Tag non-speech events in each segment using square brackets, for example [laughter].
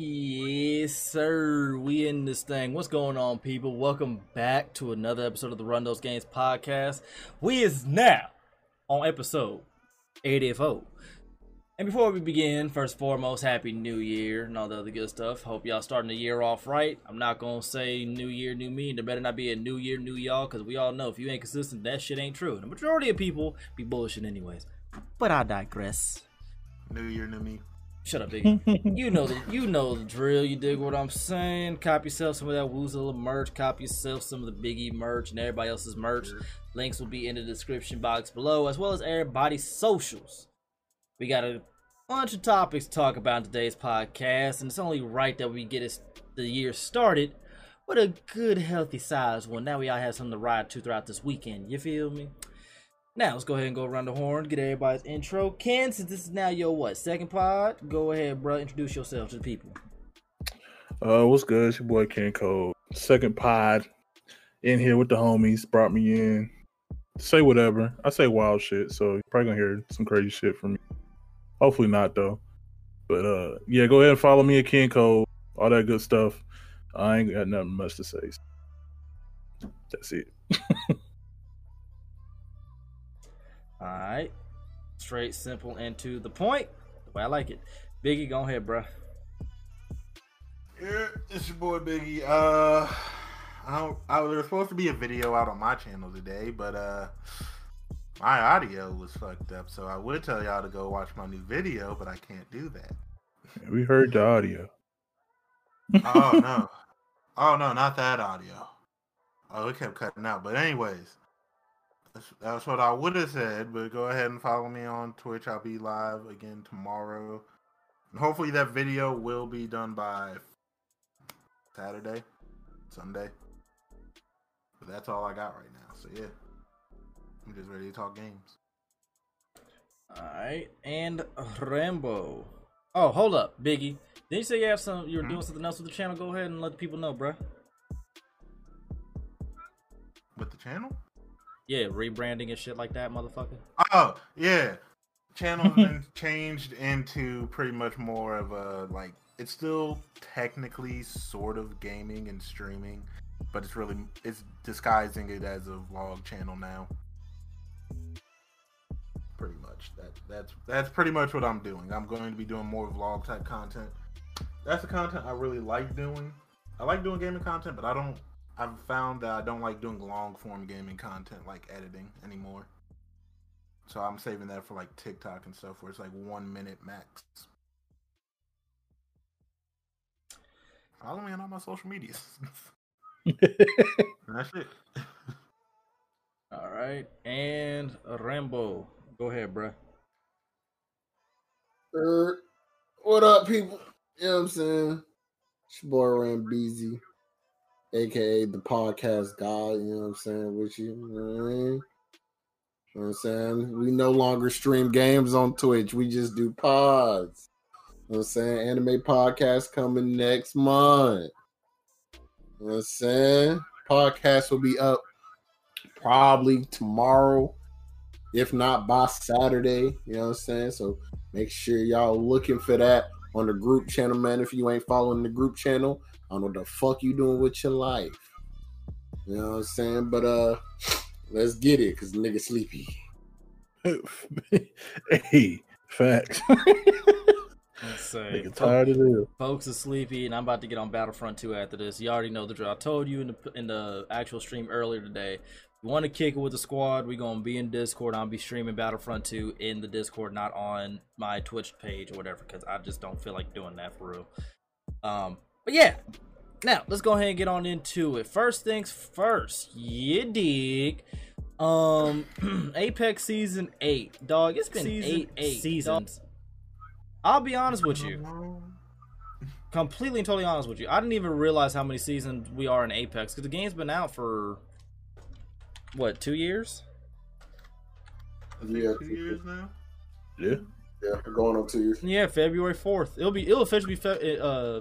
Yes, sir. We in this thing. What's going on, people? Welcome back to another episode of the Run Those Games podcast. We is now on episode 84. And before we begin, first and foremost, Happy New Year and all the other good stuff. Hope y'all starting the year off right. I'm not gonna say New Year, New Me. There better not be a New Year, New Y'all, because we all know if you ain't consistent, that shit ain't true. The majority of people be bullshitting anyways. But I digress. New Year, new me. Shut up, Biggie. [laughs] you know the you know the drill. You dig what I'm saying? Cop yourself some of that Wuzilla merch. Cop yourself some of the Biggie merch and everybody else's merch. Links will be in the description box below, as well as everybody's socials. We got a bunch of topics to talk about in today's podcast, and it's only right that we get us the year started with a good, healthy size one. Now we all have something to ride to throughout this weekend. You feel me? Now let's go ahead and go around the horn, get everybody's intro. Ken, since this is now your what second pod, go ahead, bro. Introduce yourself to the people. Uh, what's good? It's your boy Ken Cole. Second pod in here with the homies. Brought me in. Say whatever. I say wild shit, so you're probably gonna hear some crazy shit from me. Hopefully not though. But uh, yeah, go ahead and follow me at Ken Cole. All that good stuff. I ain't got nothing much to say. That's it. [laughs] All right, straight, simple, and to the point. The way I like it. Biggie, go ahead, bro. Yeah, it's your boy Biggie. Uh, I don't. I there was supposed to be a video out on my channel today, but uh, my audio was fucked up. So I would tell y'all to go watch my new video, but I can't do that. We heard the audio. Oh no, [laughs] oh no, not that audio. Oh, it kept cutting out. But anyways, that's, that's what I would have said. But go ahead and follow me on Twitch. I'll be live again tomorrow. And hopefully that video will be done by Saturday, Sunday. But that's all I got right now. So yeah, I'm just ready to talk games. All right, and Rambo. Oh, hold up, Biggie. Didn't you say you have some? You were doing hmm? something else with the channel? Go ahead and let the people know, bro. With the channel? Yeah, rebranding and shit like that, motherfucker. Oh yeah, channel's been [laughs] changed into pretty much more of a like. It's still technically sort of gaming and streaming, but it's really it's disguising it as a vlog channel now. Pretty much that that's that's pretty much what I'm doing. I'm going to be doing more vlog type content. That's the content I really like doing. I like doing gaming content, but I don't. I've found that I don't like doing long form gaming content like editing anymore. So I'm saving that for like TikTok and stuff where it's like one minute max. Follow me on all my social medias. [laughs] That's it. All right, and Rambo. Go ahead, bro. Er, what up, people? You know what I'm saying? It's your boy Rambeezy, aka the podcast guy. You know what I'm saying? With you, you know what I mean? You know what I'm saying? We no longer stream games on Twitch. We just do pods. You know what I'm saying? Anime podcast coming next month. You know what I'm saying? Podcast will be up probably tomorrow, if not by Saturday. You know what I'm saying? So make sure y'all looking for that on the group channel, man. If you ain't following the group channel, I don't know what the fuck you doing with your life. You know what I'm saying? But uh let's get it, cause nigga sleepy. [laughs] hey, facts. Let's say, tired of this. folks are sleepy, and I'm about to get on Battlefront 2 after this. You already know the drill. I told you in the in the actual stream earlier today. If you want to kick it with the squad, we gonna be in Discord. I'll be streaming Battlefront 2 in the Discord, not on my Twitch page or whatever, because I just don't feel like doing that for real. Um, but yeah. Now let's go ahead and get on into it. First things first, you dig. Um, [clears throat] Apex season eight, dog. It's been Season eight, eight, seasons. I'll be honest with you [laughs] completely and totally honest with you. I didn't even realize how many seasons we are in Apex because the game's been out for what two years? Yeah. two years now. Yeah. Yeah, going on two years. Yeah, February fourth. It'll be it'll officially be fe- uh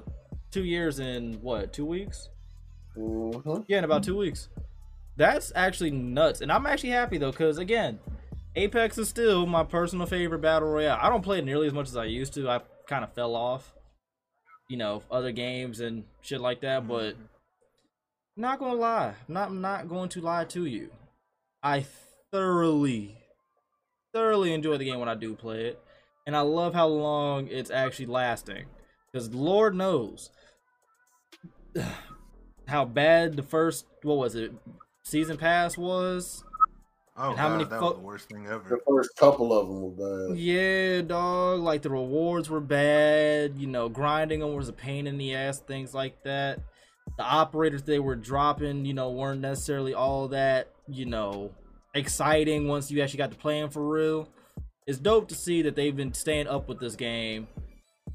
two years in what two weeks? Mhm. Yeah, in about two weeks. That's actually nuts, and I'm actually happy though because again, Apex is still my personal favorite battle royale. I don't play it nearly as much as I used to. I kind of fell off. you know, other games and shit like that. But Mhm. not gonna lie, not not going to lie to you. I thoroughly, thoroughly enjoy the game when I do play it, and I love how long it's actually lasting. Because Lord knows [sighs] how bad the first what was it season pass was. Oh, And how God, many that fo- was the worst thing ever. The first couple of them were bad. Yeah, dog. Like the rewards were bad. You know, grinding them was a pain in the ass. Things like that. The operators they were dropping, you know, weren't necessarily all that, you know, exciting once you actually got to play them for real. It's dope to see that they've been staying up with this game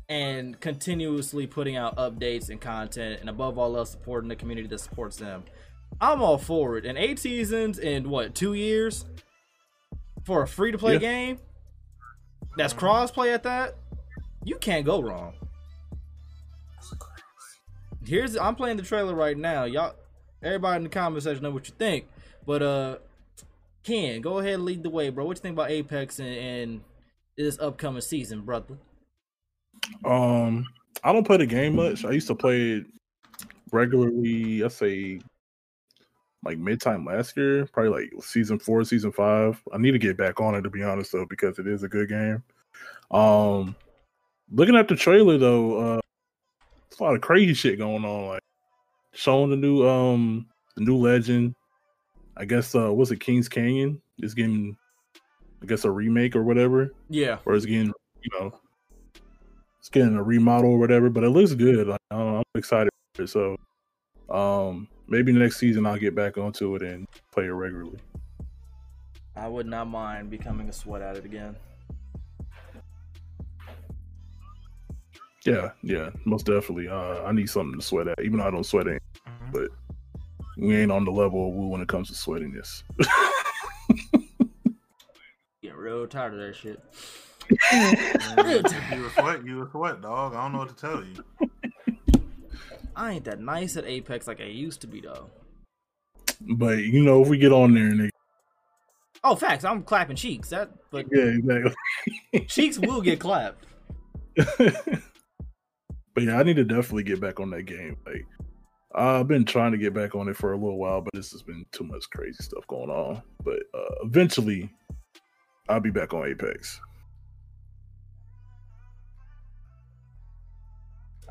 and continuously putting out updates and content, and above all else, supporting the community that supports them. I'm all for it. And eight seasons in what two years for a free to play Yeah. game that's crossplay at that, you can't go wrong. Here's I'm playing the trailer right now. Y'all, everybody in the comment section know what you think. But uh, Ken, go ahead and lead the way, bro. What you think about Apex and, and this upcoming season, brother? Um, I don't play the game much. I used to play it regularly. I say like mid time last year, probably like season four, season five. I need to get back on it to be honest though, because it is a good game. Um, looking at the trailer though, uh, there's a lot of crazy shit going on. Like showing the new um the new legend. I guess uh was it Kings Canyon? Is getting I guess a remake or whatever Yeah, or it's getting you know it's getting a remodel or whatever but it looks good like, I i'm excited for it so um maybe next season i'll get back onto it and play it regularly I would not mind becoming a sweat at it again. yeah yeah most definitely uh i need something to sweat at even though i don't sweat it Mhm. but we ain't on the level of woo when it comes to sweatiness [laughs] Getting real tired of that shit. If you a sweat, you a sweat, dog. I don't know what to tell you. I ain't that nice at Apex like I used to be though. but you know if we get on there and they, Oh, facts. I'm clapping cheeks. That, but yeah exactly [laughs] cheeks will get clapped. [laughs] but yeah, I need to definitely get back on that game. Like I've been trying to get back on it for a little while, but this has been too much crazy stuff going on. But uh, eventually, I'll be back on Apex.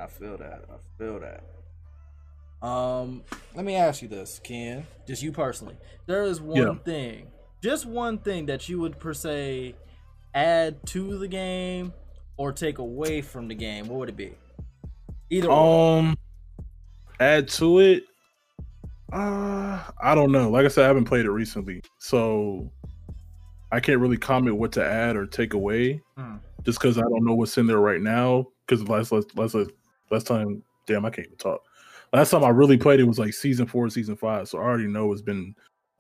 I feel that. I feel that. Um, let me ask you this, Ken. Just you personally. There is one Yeah. thing, just one thing that you would per se add to the game or take away from the game. What would it be? Either. Um, add to it. Uh, I don't know. Like I said, I haven't played it recently, so I can't really comment what to add or take away, Hmm. just because I don't know what's in there right now. Because last last last last time, damn, I can't even talk. Last time I really played it was like season four, season five. So I already know it's been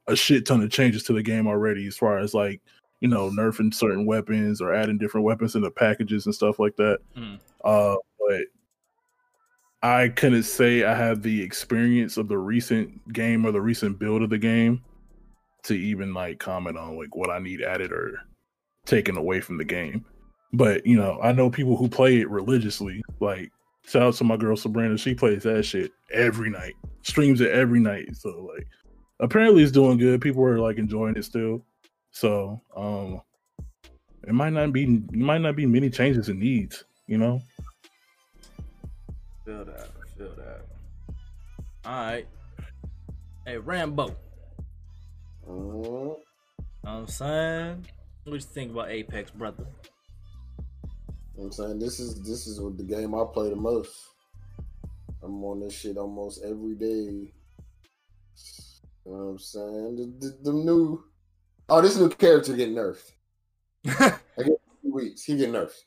a shit ton of changes to the game already, as far as like you know nerfing certain weapons or adding different weapons into packages and stuff like that. Hmm. Uh, but I couldn't say I have the experience of the recent game or the recent build of the game to even like comment on like what I need added or taken away from the game. But you know, I know people who play it religiously. Like shout out to my girl Sabrina, she plays that shit every night, streams it every night. So like apparently it's doing good. People are like enjoying it still. So um it might not be it might not be many changes it needs, you know? Feel that. Feel that. All right. Hey, Rambo. Mhm. Know what I'm saying? What you think about Apex, brother? I'm saying this is this is what the game I play the most. I'm on this shit almost every day. You know what I'm saying? The, the, the new oh, this new character getting nerfed. [laughs] I get two weeks. He get nerfed.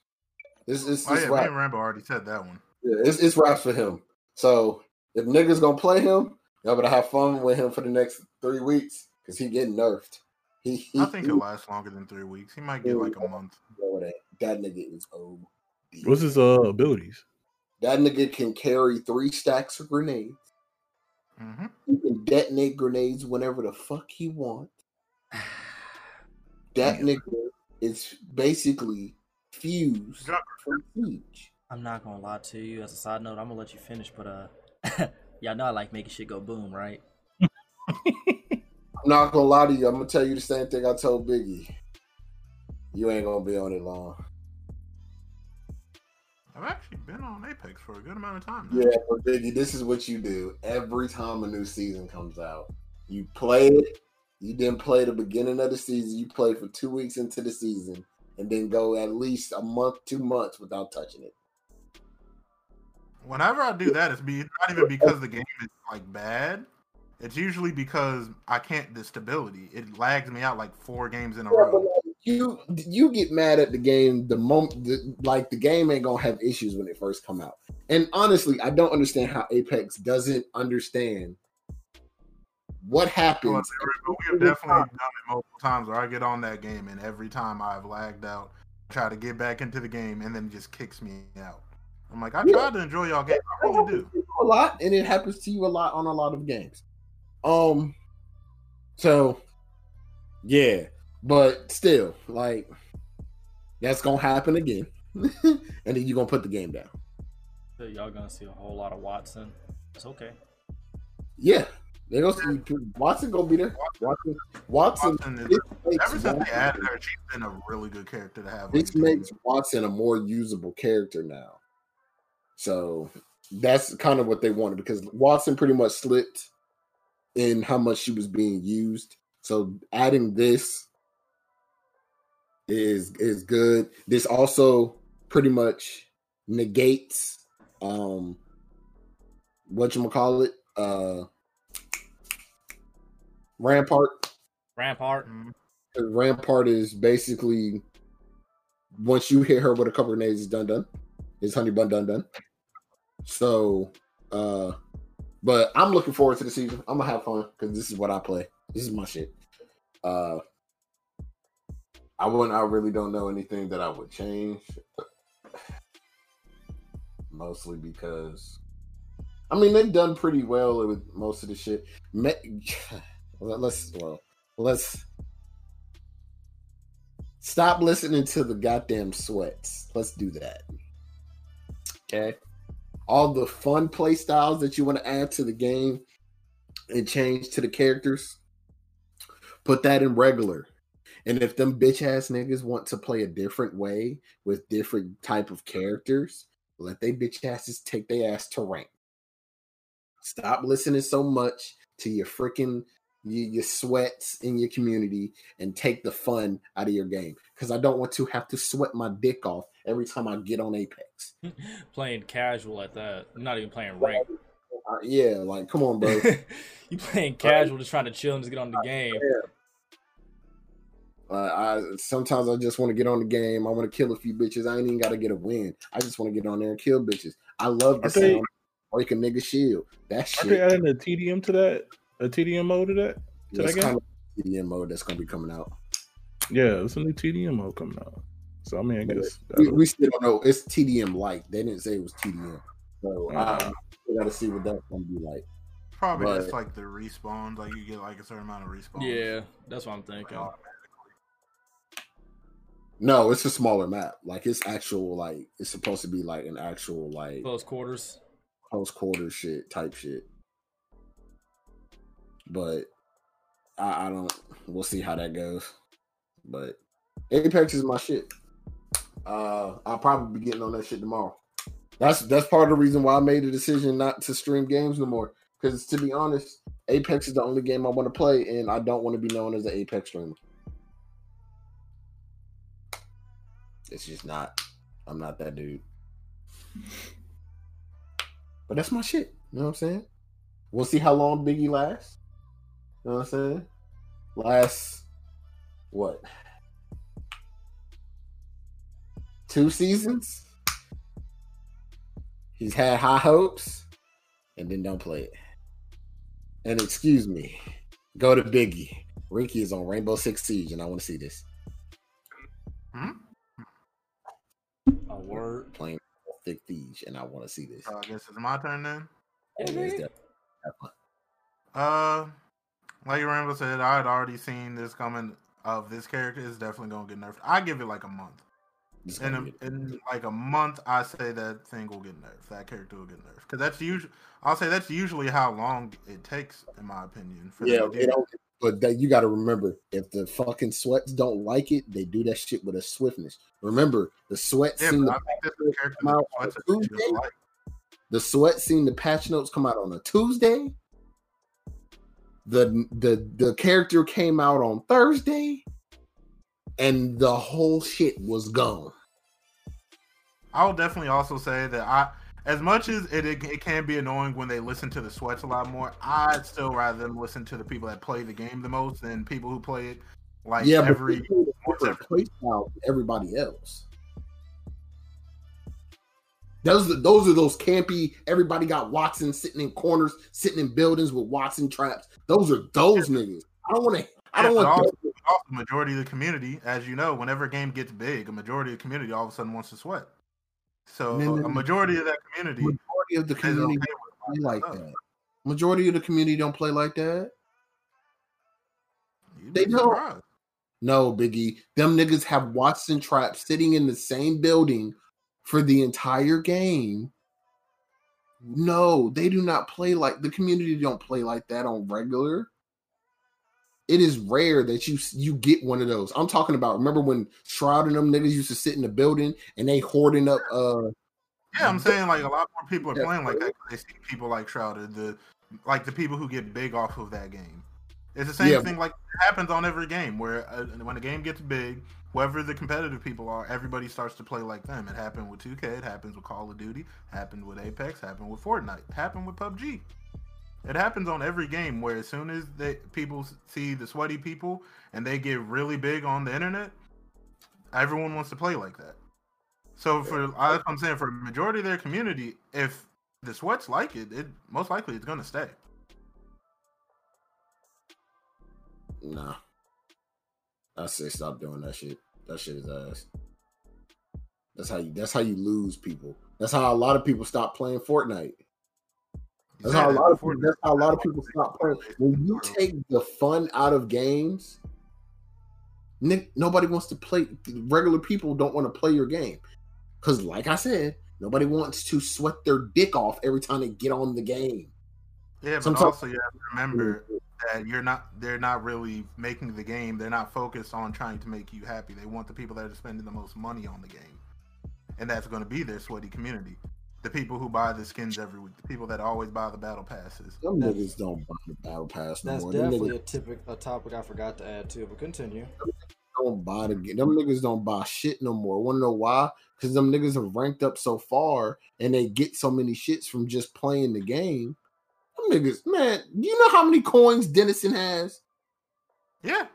This is Oh this yeah, me rap. and Rambo already said that one. Yeah, it's it's raps for him. So if niggas gonna play him, y'all better have fun with him for the next three weeks because he getting nerfed. He, he I think it'll last longer than three weeks. He might get like a month. Yo, that that nigga is OD. What's his uh abilities? That nigga can carry three stacks of grenades. hmm He can detonate grenades whenever the fuck he wants. [sighs] That Damn. nigga is basically Fuze from siege. I'm not gonna lie to you. As a side note, I'm gonna let you finish, but uh, [laughs] y'all know I like making shit go boom, right? [laughs] I'm not gonna lie to you. I'm gonna tell you the same thing I told Biggie. You ain't gonna be on it long. I've actually been on Apex for a good amount of time. Now. Yeah, but Biggie, this is what you do every time a new season comes out. You play it. You didn't play the beginning of the season. You play for two weeks into the season, and then go at least a month, two months without touching it. Whenever I do that, it's be it's not even because the game is like bad. It's usually because I can't the stability. It lags me out like four games in a Yeah, row. You you get mad at the game the moment the, like the game ain't gonna have issues when it first come out. And honestly, I don't understand how Apex doesn't understand what happens. we have definitely done it multiple times where I get on that game and every time I've lagged out, try to get back into the game and then it just kicks me out. I'm like, I Yeah. tried to enjoy y'all game. I really do. a lot, and it happens to you a lot on a lot of games. Um, so yeah, but still, like that's gonna happen again, [laughs] and then you're gonna put the game down. So y'all gonna see a whole lot of Wattson. It's okay. Yeah, they gonna see Wattson gonna be there. Wattson, Wattson. Wattson is, This makes, ever since they Wattson, added her, she's been a really good character to have. on this the team. makes Wattson a more usable character now. So that's kind of what they wanted because Wattson pretty much slipped in how much she was being used. So adding this is is good. This also pretty much negates um what you call it uh Rampart Rampart. Mhm. Rampart is basically once you hit her with a couple of grenades, it's done done. It's honey bun done done. So uh but I'm looking forward to the season. I'm gonna have fun because this is what I play. This is my shit. Uh I wouldn't I really don't know anything that I would change. Mostly because I mean they've done pretty well with most of the shit. [sighs] Let's well let's stop listening to the goddamn sweats. Let's do that. Okay. All the fun play styles that you want to add to the game and change to the characters, put that in regular. And if them bitch ass niggas want to play a different way with different type of characters, let they bitch asses take their ass to rank. Stop listening so much to your freaking your, your sweats in your community and take the fun out of your game. Because I don't want to have to sweat my dick off every time I get on Apex. [laughs] playing casual at that. I'm not even playing rank. Uh, yeah, like come on, bro. [laughs] you playing casual, just trying to chill and just get on the game. Uh, I sometimes I just want to get on the game. I want to kill a few bitches. I ain't even got to get a win. I just want to get on there and kill bitches. I love the Are they- sound break a nigga shield. That shit. Aren't they adding a TDM to that? A TDM mode to that? to That's that game? kind of TDM mode that's gonna be coming out. Yeah, it's a new TDM mode coming out. So I mean, I guess We, we still don't know. It's TDM light. They didn't say it was TDM. So I, Uh-huh. we got to see what that's gonna be like. Probably But- just like the respawns, like you get like a certain amount of respawns. Yeah, that's what I'm like, thinking. automatically. No, it's a smaller map. Like it's actual. Like it's supposed to be like an actual like Close quarters. close quarter shit type shit. But I, I don't. We'll see how that goes. But Apex is my shit. Uh, I'll probably be getting on that shit tomorrow. That's that's part of the reason why I made the decision not to stream games no more. Because to be honest, Apex is the only game I want to play, and I don't want to be known as an Apex streamer. It's just not. I'm not that dude. But that's my shit. You know what I'm saying? We'll see how long Biggie lasts. You know what I'm saying? Last what? Two seasons? He's had high hopes and then don't play it. And excuse me, go to Biggie. Ricky is on Rainbow Six Siege, and I want to see this. A word. Playing Six Siege, and I want to see this. So I guess it's my turn then. Yeah, Yeah, it's nigga. Uh, like Rambo said, I had already seen this coming of this character is definitely gonna get nerfed. I give it like a month. In, a, in like a month, I say that thing will get nerfed. That character will get nerfed because that's usually. I'll say that's usually how long it takes, in my opinion. For yeah, them to they do don't, but that you got to remember if the fucking sweats don't like it, they do that shit with a swiftness. Remember, the sweats Yeah, seem to I think that's the come out on Tuesday. like. the sweat seem the patch notes come out on a Tuesday. The the the character came out on Thursday, and the whole shit was gone. I will definitely also say that I, as much as it, it it can be annoying when they listen to the sweats a lot more, I'd still rather them listen to the people that play the game the most than people who play it like yeah, every. people with a once different every- play style everybody else. Those are those are those campy. Everybody got Wattson sitting in corners, sitting in buildings with Wattson traps. Those are those niggas. I don't want to. I don't want. also, majority of the community, as you know, whenever a game gets big, a majority of the community all of a sudden wants to sweat. So a majority of that community majority of the community okay like stuff. that. Majority of the community don't play like that. You'd They don't. surprised. No, Biggie. Them niggas have Wattson traps sitting in the same building for the entire game. No, they do not play like the community don't play like that on regular. It is rare that you you get one of those. I'm talking about. Remember when Shroud and them niggas used to sit in the building and they hoarding up uh Yeah, I'm saying like a lot more people are Yeah, playing like that they see people like Shrouded, the like the people who get big off of that game. It's the same Yeah. thing like happens on every game where uh, when a game gets big, whoever the competitive people are, everybody starts to play like them. It happened with 2K, it happens with Call of Duty, happened with Apex, happened with Fortnite, happened with PUBG. It happens on every game where as soon as they people see the sweaty people and they get really big on the internet, everyone wants to play like that. So for I- I'm saying for a majority of their community, if the sweats like it, it most likely it's gonna stay. nah. I say stop doing that shit. That shit is ass. That's how you that's how you lose people. That's how a lot of people stop playing Fortnite. That's how a lot of people, that's how a lot of people stop playing. When you take the fun out of games, Nick, nobody wants to play. Regular people don't want to play your game because, like I said, nobody wants to sweat their dick off every time they get on the game. yeah, but sometimes- also you have to remember that you're not they're not really making the game. They're not focused on trying to make you happy. They want the people that are spending the most money on the game, and that's going to be their sweaty community. The people who buy the skins every week, the people that always buy the battle passes. Some That's- niggas don't buy the battle pass no That's more. Them definitely niggas a typic a topic I forgot to add to, but continue. don't buy the game. Them niggas don't buy shit no more. Wanna know why? Because them niggas have ranked up so far and they get so many shits from just playing the game. Them niggas, man, you know how many coins Dennison has? Yeah,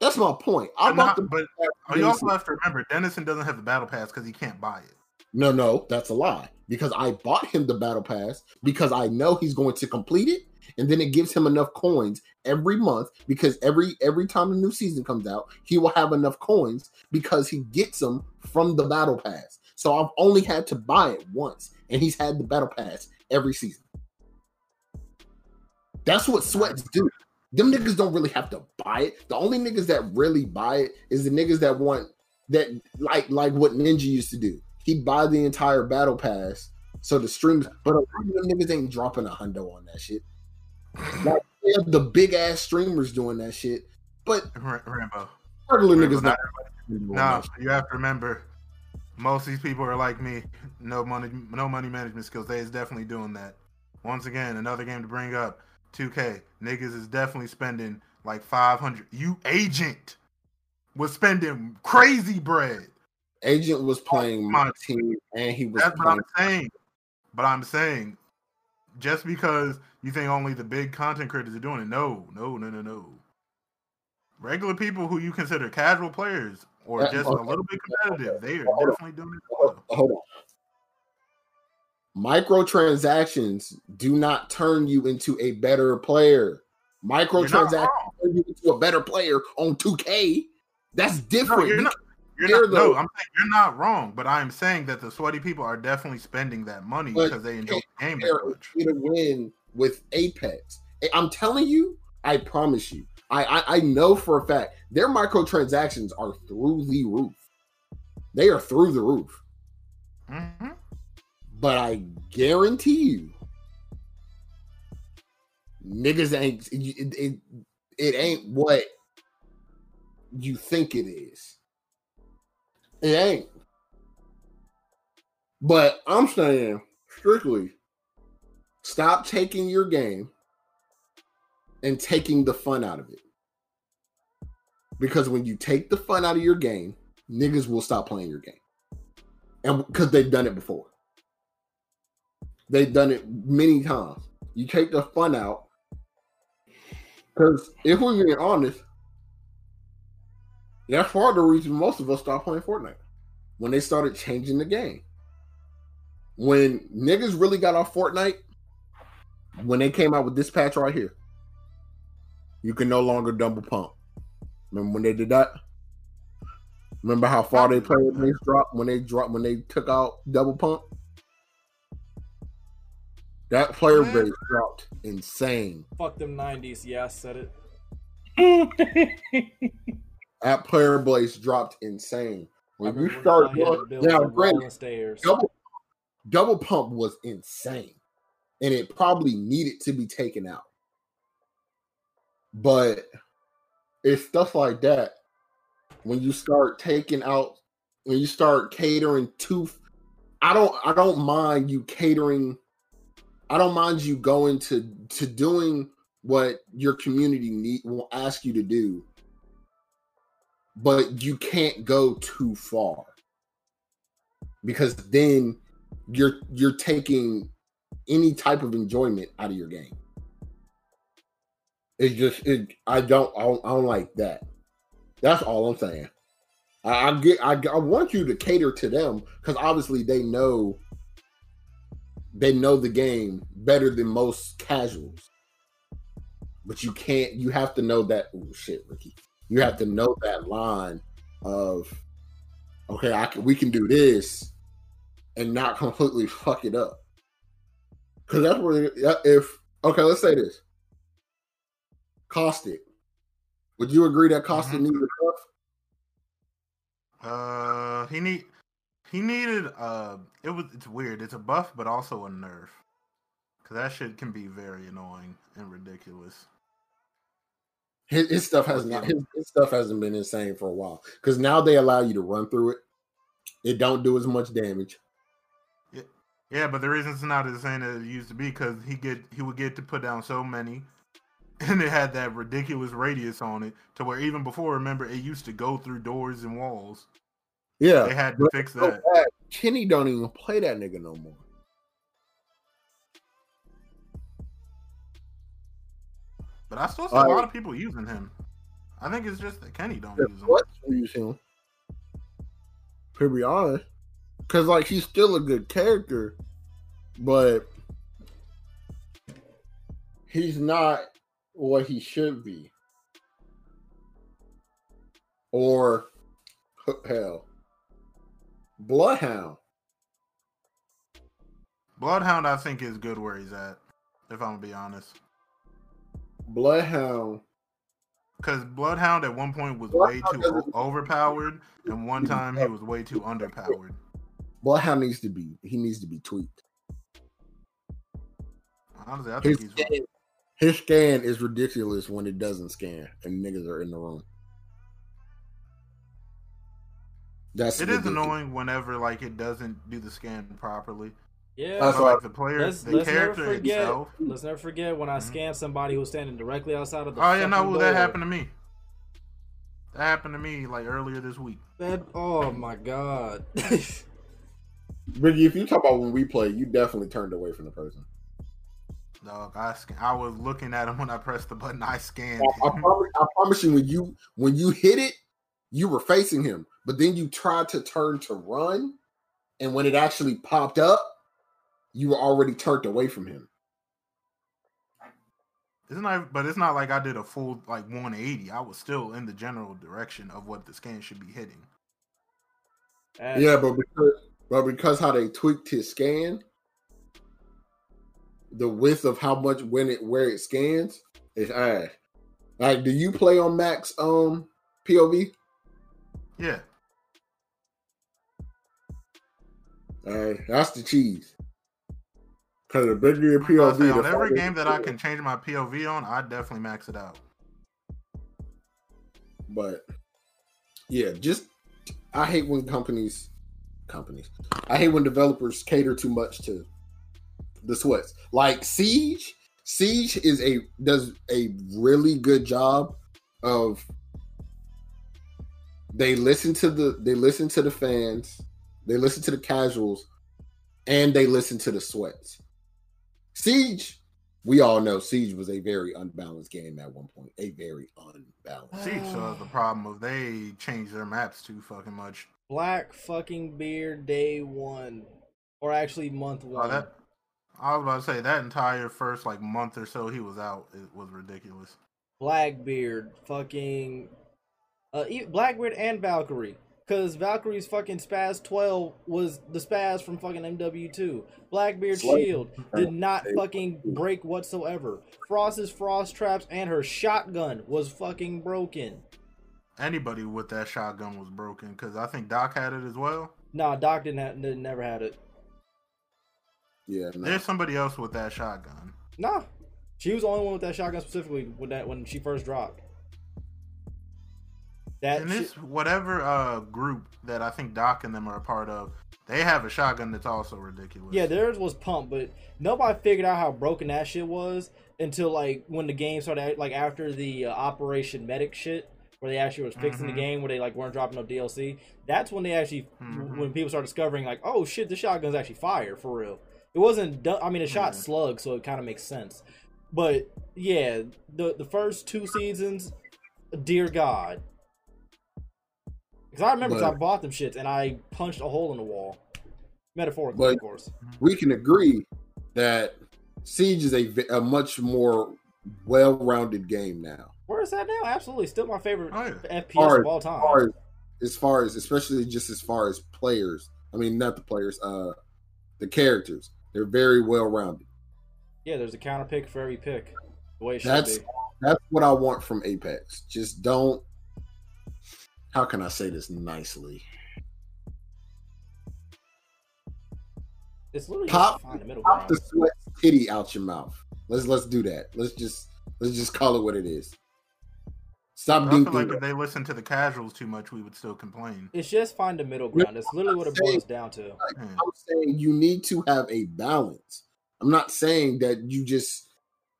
That's my point. I but, bought not- the but you also have to remember Dennison doesn't have the battle pass because he can't buy it. No, no, that's a lie. Because I bought him the battle pass because I know he's going to complete it, and then it gives him enough coins every month. Because every every time the new season comes out, he will have enough coins because he gets them from the battle pass. So I've only had to buy it once, and he's had the battle pass every season. That's what sweats do. Them niggas don't really have to buy it. The only niggas that really buy it is the niggas that want that like like what Ninja used to do. He'd buy the entire battle pass. So the streams, but a lot of them niggas ain't dropping a hundo on that shit. Like they have the big ass streamers doing that shit, but Ra- Rambo. regular Rambo, niggas not not. No, you have to remember, most of these people are like me. No money, no money management skills. They is definitely doing that. Once again, another game to bring up. 2K niggas is definitely spending like 500. You agent was spending crazy bread. Agent was playing my team, and he was That's what. I'm saying. But I'm saying, just because you think only the big content creators are doing it, no, no, no, no, no. Regular people who you consider casual players or Uh, just a little bit competitive, they are Hold on. definitely doing it. Hold well. hold on. Microtransactions do not turn you into a better player. Microtransactions turn you into a better player on 2K. That's No, different. You're You not. They're not. No, I'm saying you're not wrong. But I'm saying that the sweaty people are definitely spending that money because they enjoy the game that much. get a win with Apex. I'm telling you, I promise you. I, I I know for a fact their microtransactions are through the roof. they are through the roof. hmm But I guarantee you, niggas ain't it, it, it ain't what you think it is. It ain't. But I'm saying strictly stop taking your game and taking the fun out of it. Because when you take the fun out of your game, niggas will stop playing your game. And because they've done it before. They've done it many times. You take the fun out. Because if we're being honest, that's part of the reason most of us stopped playing Fortnite. When they started changing the game. When niggas really got off Fortnite, when they came out with this patch right here, you can no longer double pump. Remember when they did that? Remember how far they played base dropped when they dropped when they took out double pump? That player base dropped insane. Fuck them 90s. Yeah, I said it. [laughs] That player base dropped insane. When you start I had to doing build now, granted, stairs. double double pump was insane, and it probably needed to be taken out. But it's stuff like that when you start taking out when you start catering to I don't I don't mind you catering I don't mind you going to to doing what your community need will ask you to do but you can't go too far. Because then you're you're taking any type of enjoyment out of your game. It's just it i don't i don't, I don't like that. That's all i'm saying. I, I get I, I want you to cater to them because obviously they know they know the game better than most casuals. But you can't you have to know that oh shit ricky you have to know that line of okay i can we can do this and not completely fuck it up because that's where if okay let's say this caustic would you agree that caustic Mhm. needs a buff Uh, he need he needed uh, it was it's weird. It's a buff, but also a nerf, because that shit can be very annoying and ridiculous. His, his stuff has not his, his stuff hasn't been insane for a while. Because now they allow you to run through it. It don't do as much damage. Yeah, but the reason it's not as insane as it used to be because he get he would get to put down so many, [laughs] and it had that ridiculous radius on it to where even before, remember, it used to go through doors and walls. yeah. They had to fix that. bad, kenny don't even play that nigga no more But I still see a lot of people using him. I think it's just that Kenny don't Yeah, use him. what use him? To be honest, because like he's still a good character, but he's not what he should be. Or hell, Bloodhound. Bloodhound, I think, is good where he's at. If I'm gonna be honest, Bloodhound. because Bloodhound at one point was Bloodhound way too overpowered, and one time he was way too underpowered. Bloodhound needs to be. He needs to be tweaked. Honestly, I His think he's. scan, his scan is ridiculous when it doesn't scan and niggas are in the room. That's It is ridiculous. annoying whenever like it doesn't do the scan properly. Yeah. That's But, why- like the player, Let's, the let's never character forget. itself. Let's never forget when I Mhm. scanned somebody who was standing directly outside of the. Oh yeah, no, fucking well, that happened to me. That happened to me like earlier this week. That oh my god. [laughs] Ricky, if you talk about when we play, you definitely turned away from the person. Dog, I sc- I was looking at him when I pressed the button. I scanned I, I promise, I promise you, when you when you hit it, you were facing him, but then you tried to turn to run, and when it actually popped up, you were already turned away from him. It's not, but it's not like I did a full like 180. I was still in the general direction of what the scan should be hitting. And Yeah, but because but because how they tweaked his scan, the width of how much when it where it scans is ass. Like, do you play on max um POV? Yeah, All right, that's the cheese. Cause the bigger your to say, on every game that I can change my POV on, I definitely max it out. But yeah, just I hate when companies companies. I hate when developers cater too much to the sweats. Like Siege, Siege is a does a really good job of they listen to the they listen to the fans, they listen to the casuals, and they listen to the sweats. Siege, we all know Siege was a very unbalanced game at one point. A very unbalanced. Siege still has the problem of they changed their maps too fucking much. Black fucking beard day one, or actually month Oh, one. that I was about to say that entire first like month or so he was out it was ridiculous. Blackbeard, fucking uh, e- Blackbeard and Valkyrie, because Valkyrie's fucking SPAS twelve was the SPAS from fucking MW two. Blackbeard's Slight- shield did not fucking break whatsoever. Frost's frost traps and her shotgun was fucking broken. Anybody with that shotgun was broken because I think Doc had it as well. Nah, Doc didn't have, didn't never had it. Yeah, no. There's somebody else with that shotgun. Nah, she was the only one with that shotgun specifically when that when she first dropped. That And this whatever uh group that I think Doc and them are a part of, they have a shotgun that's also ridiculous. Yeah, theirs was pumped, but nobody figured out how broken that shit was until like when the game started, like after the uh, Operation Medic shit, where they actually was fixing Mhm. the game, where they like weren't dropping no DLC. That's when they actually, Mhm. when people started discovering like, oh shit, the shotgun's actually fire for real. It wasn't. I mean, it shot Yeah. slugs, so it kind of makes sense. But yeah, the the first two seasons, dear God. Because I remember 'cause I bought them shits and I punched a hole in the wall. Metaphorically, But- of course. we can agree that Siege is a, a much more well-rounded game now. Where is that now? Absolutely, still my favorite Oh, yeah. FPS Hard, of all time. As far as, as far as, especially just as far as players, I mean, not the players, uh, the characters. They're very well-rounded. Yeah, there's a counter pick for every pick. The way it should That's be. that's what I want from Apex. Just don't. How can I say this nicely? It's literally Pop- just the middle Pop the sweat titty out your mouth. Let's let's do that. Let's just let's just call it what it is. Stop I feel like if they listened to the casuals too much, we would still complain. It's just find the middle ground. It's literally what it boils down to. Yeah. Hmm. I'm saying you need to have a balance. I'm not saying that you just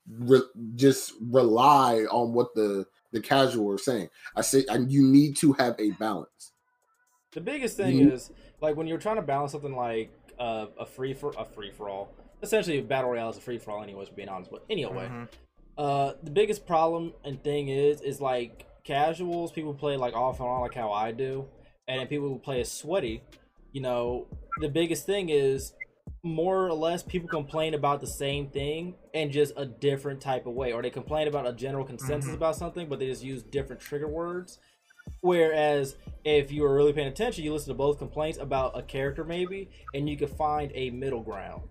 re- just rely on what the the casual are saying. I say and you need to have a balance. The biggest thing is like when you're trying to balance something like uh, a free for a free for all. Essentially, battle royale is a free for all, anyways. For being honest, but anyway, Mhm. Uh, the biggest problem and thing is, is like casuals, people play like off and on, like how I do, and then people who play as sweaty. You know, the biggest thing is more or less people complain about the same thing in just a different type of way, or they complain about a general consensus Mhm. about something, but they just use different trigger words. Whereas if you were really paying attention, you listen to both complaints about a character maybe, and you could find a middle ground.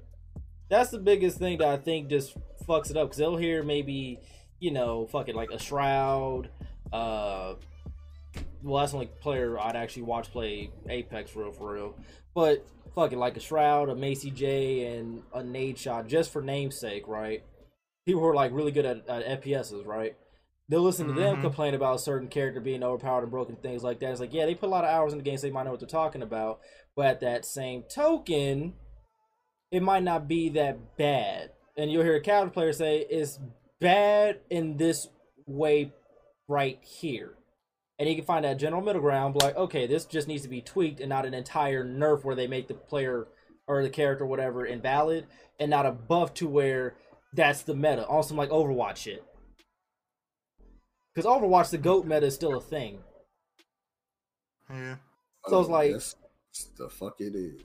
That's the biggest thing that I think just fucks it up because they'll hear maybe, you know, fucking like a Shroud. Uh, well, that's the only player I'd actually watch play Apex for real, for real. But fuck it, like a Shroud, a Macy J, and a Nadeshot, just for namesake, right? People who are like really good at, at FPSs, right? They'll listen to them Mhm. complain about a certain character being overpowered and broken, things like that. It's like, yeah, they put a lot of hours in the game, so they might know what they're talking about. But at that same token, it might not be that bad. And you'll hear a casual player say, it's bad in this way right here. And you can find that general middle ground, like, okay, this just needs to be tweaked and not an entire nerf where they make the player or the character, whatever, invalid, and not a buff to where that's the meta. On some like Overwatch shit. Because Overwatch, the GOAT meta is still a thing. Yeah. So it's oh, like- Yes, the fuck it is.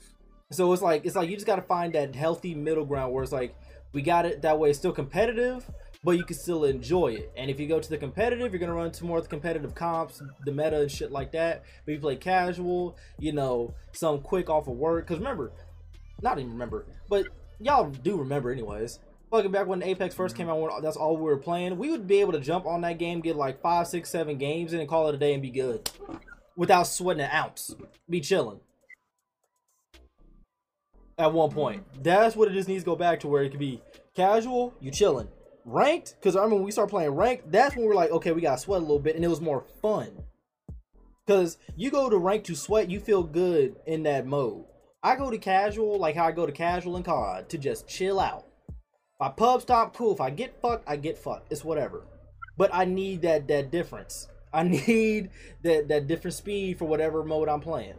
So it's like it's like you just got to find that healthy middle ground where it's like we got it that way. It's still competitive, but you can still enjoy it. And if you go to the competitive, you're gonna run into more of the competitive comps, the meta and shit like that. But you play casual, you know, some quick off of work. Because remember, not even remember, but y'all do remember anyways. Fucking back when Apex first came out, that's all we were playing. We would be able to jump on that game, get like five, six, seven games in, and call it a day and be good, without sweating an ounce. Be chilling. at one point. That's what it just needs to go back to where it could be casual, you chilling. Ranked, because I remember when we started playing ranked, that's when we are like, okay, we gotta sweat a little bit, and it was more fun. Because you go to rank to sweat, you feel good in that mode. I go to casual, like how I go to casual and COD, to just chill out. I pub stop, cool. If I get fucked, I get fucked. It's whatever. But I need that that difference. [laughs] I need that that different speed for whatever mode I'm playing.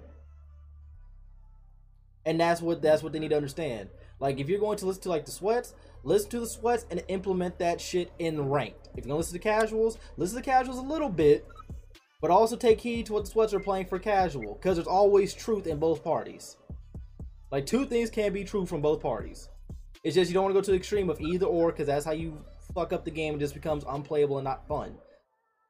And that's what that's what they need to understand. Like if you're going to listen to like the sweats, listen to the sweats and implement that shit in ranked. If you're gonna listen to casuals, listen to casuals a little bit, but also take heed to what the sweats are playing for casual, because there's always truth in both parties. Like two things can be true from both parties. It's just you don't want to go to the extreme of either or, because that's how you fuck up the game and just becomes unplayable and not fun.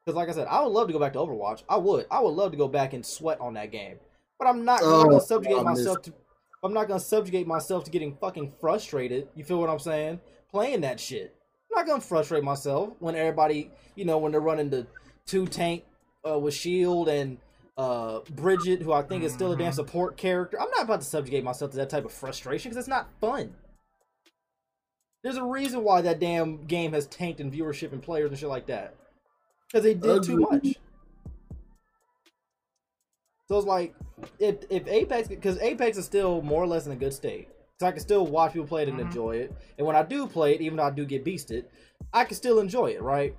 Because like I said, I would love to go back to Overwatch. I would. I would love to go back and sweat on that game. But I'm not, oh, gonna subjugate myself to. I'm not gonna subjugate myself to getting fucking frustrated. You feel what I'm saying? Playing that shit. I'm not gonna frustrate myself when everybody, you know, when they're running the two tank uh, with Shield and uh, Brigitte, who I think is still a damn mm-hmm. support character. I'm not about to subjugate myself to that type of frustration because it's not fun. There's a reason why that damn game has tanked in viewership and players and shit like that. Because they did too much. So it's like, if if Apex, because Apex is still more or less in a good state. So I can still watch people play it and mm-hmm. enjoy it. And when I do play it, even though I do get beasted, I can still enjoy it, right?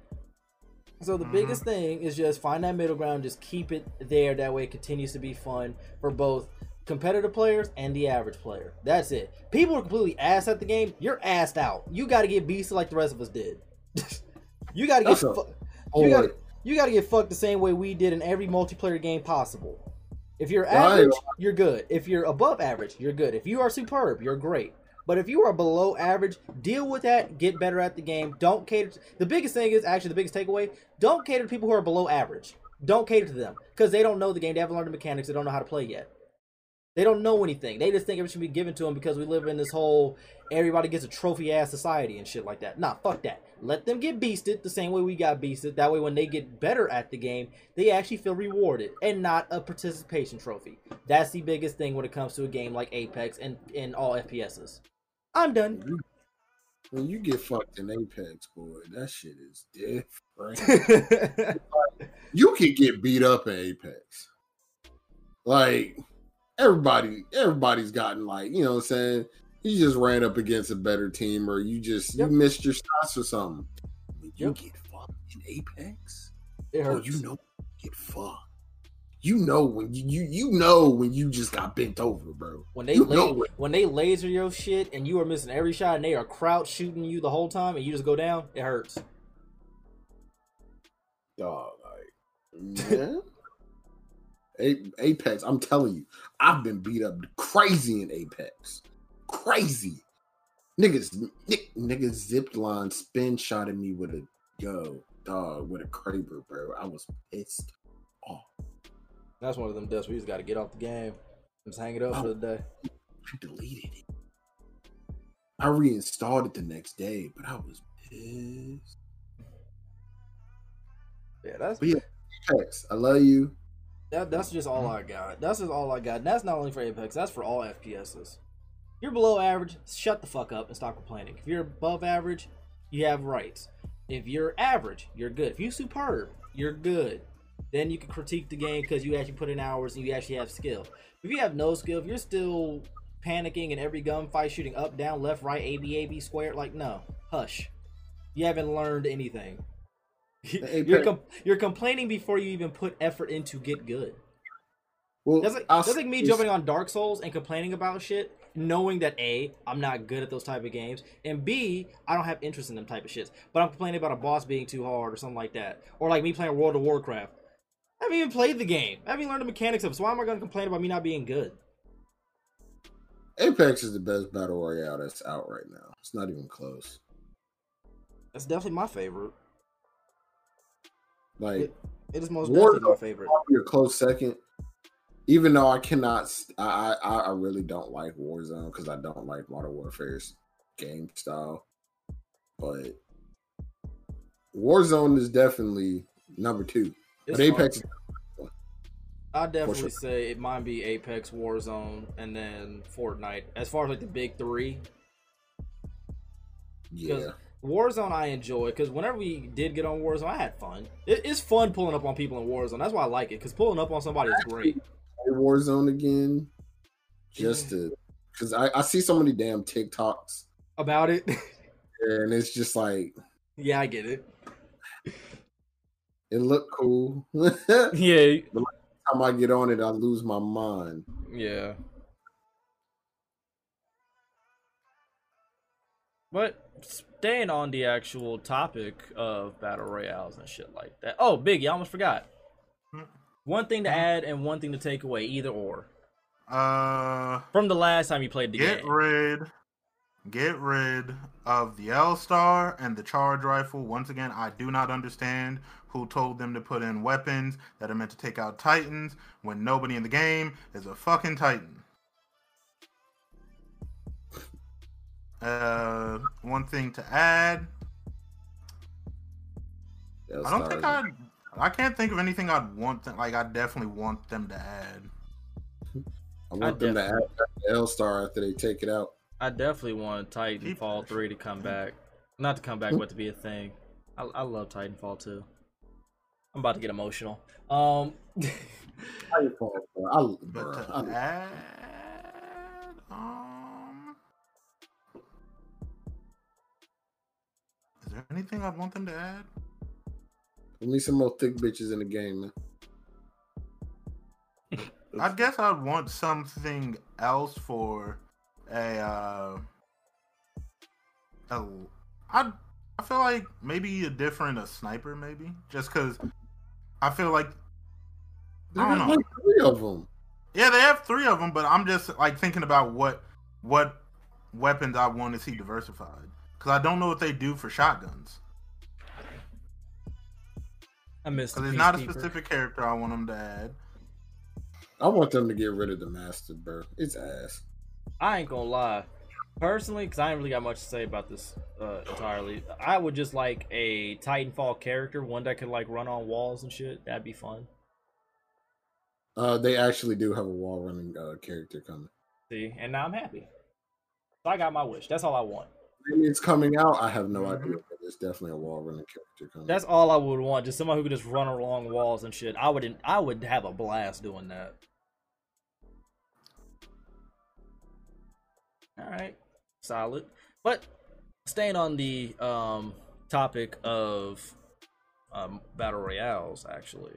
So the mm-hmm. biggest thing is just find that middle ground, just keep it there. That way it continues to be fun for both competitive players and the average player. That's it. People are completely ass at the game. You're assed out. You got to get beasted like the rest of us did. [laughs] you got to get fu- you got you got to get fucked the same way we did in every multiplayer game possible. If you're average, you're good. If you're above average, you're good. If you are superb, you're great. But if you are below average, deal with that. Get better at the game. Don't cater. To, the biggest thing is actually the biggest takeaway. Don't cater to people who are below average. Don't cater to them because they don't know the game. They haven't learned the mechanics. They don't know how to play yet. They don't know anything. They just think everything should be given to them because we live in this whole everybody gets a trophy ass society and shit like that. Nah, fuck that. Let them get beasted the same way we got beasted. That way, when they get better at the game, they actually feel rewarded and not a participation trophy. That's the biggest thing when it comes to a game like Apex and in all FPSs. I'm done. When you get fucked in Apex, boy, that shit is different. [laughs] you can get beat up in Apex. Like everybody, everybody's gotten like, you know what I'm saying? You just ran up against a better team or you just yep. you missed your shots or something. When you yep. get fucked in Apex, it oh, hurts. Oh, you know get fucked you know when you, you you know when you just got bent over, bro. When they la- when they laser your shit and you are missing every shot and they are crouch shooting you the whole time and you just go down, it hurts. Dog, like [laughs] yeah. Apex, I'm telling you, I've been beat up crazy in Apex. Crazy. Niggas, niggas zip line spin shot at me with a yo, dog, with a Kraber, bro. I was pissed off. That's one of them deaths where you just got to get off the game. Just hang it up for the day. I deleted it. I reinstalled it the next day, but I was pissed. Yeah, that's. But yeah, Apex, I love you. That, that's just all mm-hmm. I got. That's just all I got. And that's not only for Apex. That's for all FPSs. If you're below average, shut the fuck up and stop complaining. If you're above average, you have rights. If you're average, you're good. If you're superb, you're good. Then you can critique the game because you actually put in hours and you actually have skill. If you have no skill, if you're still panicking in every gunfight, shooting up, down, left, right, A, B, A, B, squared, like, no. Hush. You haven't learned anything. You're, com- you're complaining before you even put effort into get good. Well, that's like, that's like me jumping on Dark Souls and complaining about shit, knowing that A, I'm not good at those type of games, and B, I don't have interest in them type of shits. But I'm complaining about a boss being too hard or something like that. Or like me playing World of Warcraft. I haven't even played the game. I haven't even learned the mechanics of it. So why am I going to complain about me not being good? Apex is the best battle royale that's out right now. It's not even close. That's definitely my favorite. Like it, it is most War definitely my favorite. Your close second. Even though I cannot, I I, I really don't like Warzone because I don't like Modern Warfare's game style. But Warzone is definitely number two. It's but Apex. I'd definitely sure. say it might be Apex, Warzone, and then Fortnite. As far as like the big three, Yeah. Warzone I enjoy because whenever we did get on Warzone, I had fun. It, it's fun pulling up on people in Warzone. That's why I like it because pulling up on somebody is great. Play Warzone again, just to because I, I see so many damn TikToks About it, [laughs] and it's just like yeah, I get it. it looked cool. [laughs] Yeah, time I get on it, I lose my mind. yeah. But staying on the actual topic of battle royales and shit like that. Oh, Biggie, I almost forgot. Hmm. One thing to add and one thing to take away, either or. Uh, From the last time you played the get game. rid, get rid of the L Star and the charge rifle. Once again, I do not understand who told them to put in weapons that are meant to take out Titans when nobody in the game is a fucking Titan. Uh, one thing to add. That's I don't think I'd. I can't think of anything I'd want. Them, like I definitely want them to add. I want them to add the L Star after they take it out. I definitely want Titanfall 3 to come back. Not to come back, but to be a thing. I, I love Titanfall 2. I'm about to get emotional. Um, Titanfall, bro. I, But bro, to I- add, anything I'd want them to add? we need some more thick bitches in the game, man. I guess I'd want something else for a. Uh, a I I feel like maybe a different a sniper, maybe just because I feel like I don't know. like three of them. Yeah, they have three of them, but I'm just like thinking about what what weapons I want to see diversified because I don't know what they do for shotguns. I missed the Because there's not a specific character I want them to add. I want them to get rid of the master, bro. It's ass. I ain't gonna lie. Personally, because I ain't really got much to say about this uh, entirely, I would just like a Titanfall character, one that could like run on walls and shit. That'd be fun. Uh, they actually do have a wall running uh, character coming. See, and now I'm happy. So I got my wish. That's all I want. When it's coming out, I have no idea, but there's definitely a wall running character coming. That's all I would want. Just somebody who could just run along walls and shit. I wouldn't. I would have a blast doing that. All right, solid. But staying on the um topic of um battle royales, actually,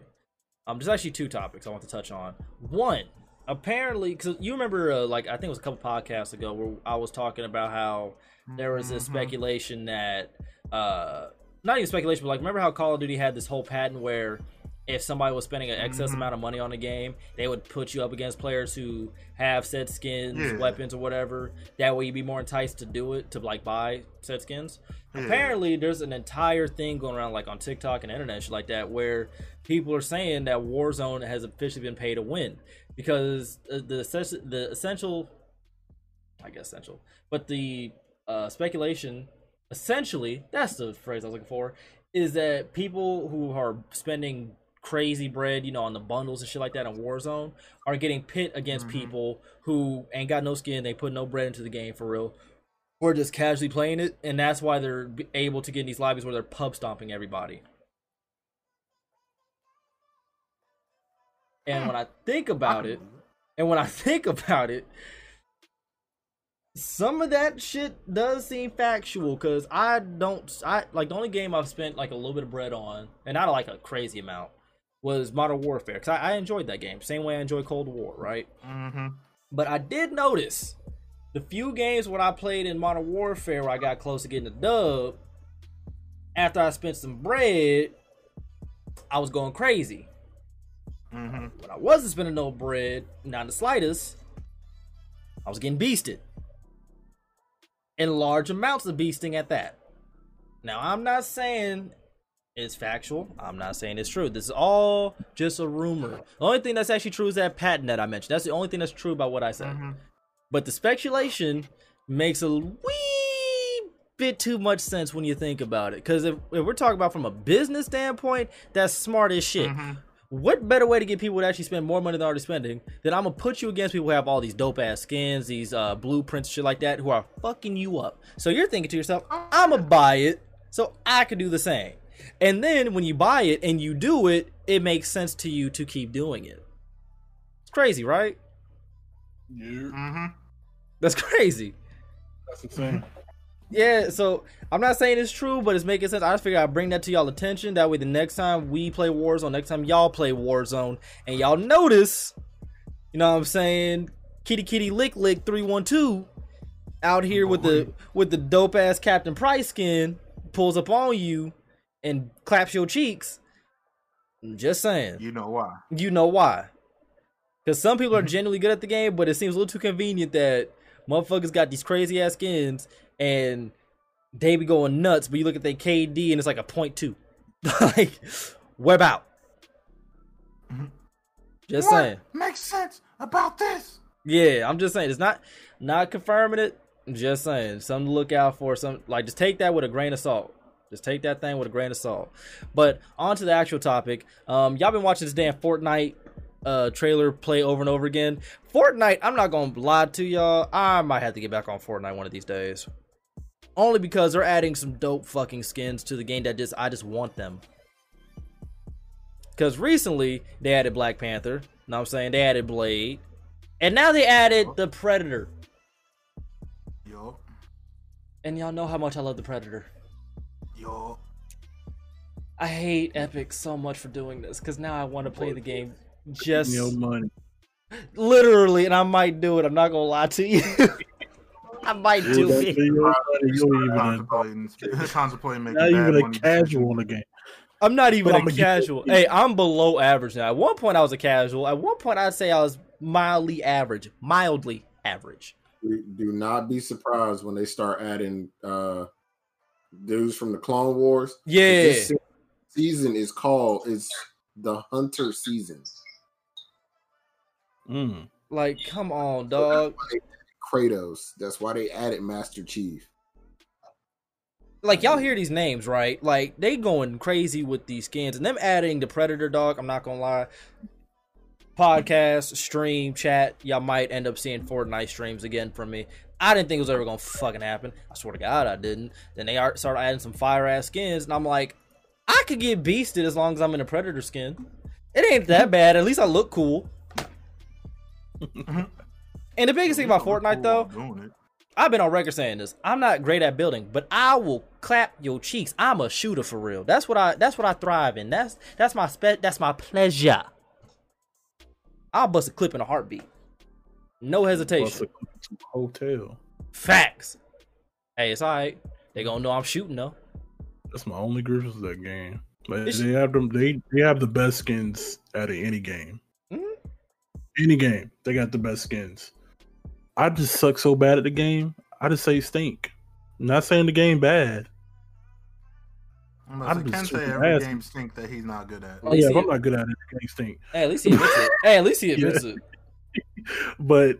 um, there's actually two topics I want to touch on. One, apparently, because you remember, uh, like I think it was a couple podcasts ago where I was talking about how there was this Mhm. speculation that uh not even speculation but like remember how call of duty had this whole patent where if somebody was spending an excess Mhm. amount of money on a game they would put you up against players who have said skins Yeah. weapons or whatever that way you'd be more enticed to do it to like buy said skins Yeah. apparently there's an entire thing going around like on tiktok and internet shit like that where people are saying that warzone has officially been paid to win because uh, the the essential i guess essential but the uh, speculation, essentially, that's the phrase I was looking for, is that people who are spending crazy bread, you know, on the bundles and shit like that in Warzone are getting pit against Mhm. people who ain't got no skin, they put no bread into the game for real, or just casually playing it, and that's why they're able to get in these lobbies where they're pub stomping everybody. And when I think about it, and when I [laughs] think about it, some of that shit does seem factual because I don't, I like the only game I've spent like a little bit of bread on, and not like a crazy amount, was Modern Warfare because I, I enjoyed that game, same way I enjoy Cold War, right? Mm-hmm. But I did notice the few games when I played in Modern Warfare where I got close to getting a dub, after I spent some bread, I was going crazy. Mm-hmm. When I wasn't spending no bread, not the slightest, I was getting beasted. In large amounts of beasting at that. Now, I'm not saying it's factual. I'm not saying it's true. This is all just a rumor. The only thing that's actually true is that patent that I mentioned. That's the only thing that's true about what I said. Mm-hmm. But the speculation makes a wee bit too much sense when you think about it. Because if, if we're talking about from a business standpoint, that's smart as shit. Mm-hmm. What better way to get people to actually spend more money than already spending than I'm gonna put you against people who have all these dope ass skins, these uh, blueprints, shit like that, who are fucking you up. So you're thinking to yourself, I'm gonna buy it so I can do the same. And then when you buy it and you do it, it makes sense to you to keep doing it. It's crazy, right? Yeah, Mm-hmm. That's [laughs] crazy. that's insane. Yeah, so I'm not saying it's true, but it's making sense. I just figured I'd bring that to y'all attention. That way, the next time we play Warzone, next time y'all play Warzone, and y'all notice, you know what I'm saying? Kitty Kitty Lick Lick 312 out here with the with the dope ass Captain Price skin pulls up on you and claps your cheeks. I'm just saying. You know why? You know why? Because some people are [laughs] genuinely good at the game, but it seems a little too convenient that motherfuckers got these crazy ass skins and they be going nuts. But you look at their KD and it's like a point two. [laughs] like web out. Mhm. Just saying. makes sense about this? Yeah, I'm just saying. It's not not confirming it. I'm just saying. Something to look out for. Some like just take that with a grain of salt. Just take that thing with a grain of salt. But on to the actual topic. Um, y'all been watching this damn Fortnite uh trailer play over and over again. Fortnite, I'm not gonna lie to y'all. I might have to get back on Fortnite one of these days. Only because they're adding some dope fucking skins to the game that just I just want them. Cause recently they added Black Panther. Know what I'm saying? They added Blade. And now they added the Predator. Yo, And y'all know how much I love the Predator. yo. I hate Epic so much for doing this because now I want to play the game just Your money. literally, and I might do it. I'm not gonna lie to you. [laughs] I might do That's it. your money. You ain't even a, Contemplating, contemplating making not even a casual in the game. I'm not even But a I'ma get- casual. Hey, I'm below average now. At one point, I was a casual. At one point, I'd say I was mildly average. Mildly average. Do do not be surprised when they start adding uh dudes from the Clone Wars. Yeah. This season is called it's the Hunter season. Mm. Like, come on, dog. Kratos. That's why they added Master Chief. like y'all hear these names, right? Like they going crazy with these skins and them adding the Predator dog. I'm not gonna lie. Podcast, stream, chat, y'all might end up seeing Fortnite streams again from me. I didn't think it was ever gonna fucking happen. I swear to God, I didn't. Then they are- started adding some fire ass skins, and I'm like, I could get beasted as long as I'm in a Predator skin. It ain't that bad. At least I look cool. [laughs] and the biggest thing about Fortnite though, I've been on record saying this. I'm not great at building, but I will clap your cheeks. I'm a shooter for real. That's what I that's what I thrive in. That's that's my spe- that's my pleasure. I'll bust a clip in a heartbeat. No hesitation. hotel. Facts. Hey, it's alright. They gonna know I'm shooting though. That's my only grievance of that game. But It's- they have them. They they have the best skins out of any game. Mhm. Any game, they got the best skins. I just suck so bad at the game. I just say stink. I'm not saying the game bad. I'm I'm about to just say, can't say every ass. game stink that he's not good at. Oh, yeah, see if I'm it? not good at it, the game stink. Hey, at least he admits it. Hey, at least he [laughs] admits it. [laughs] But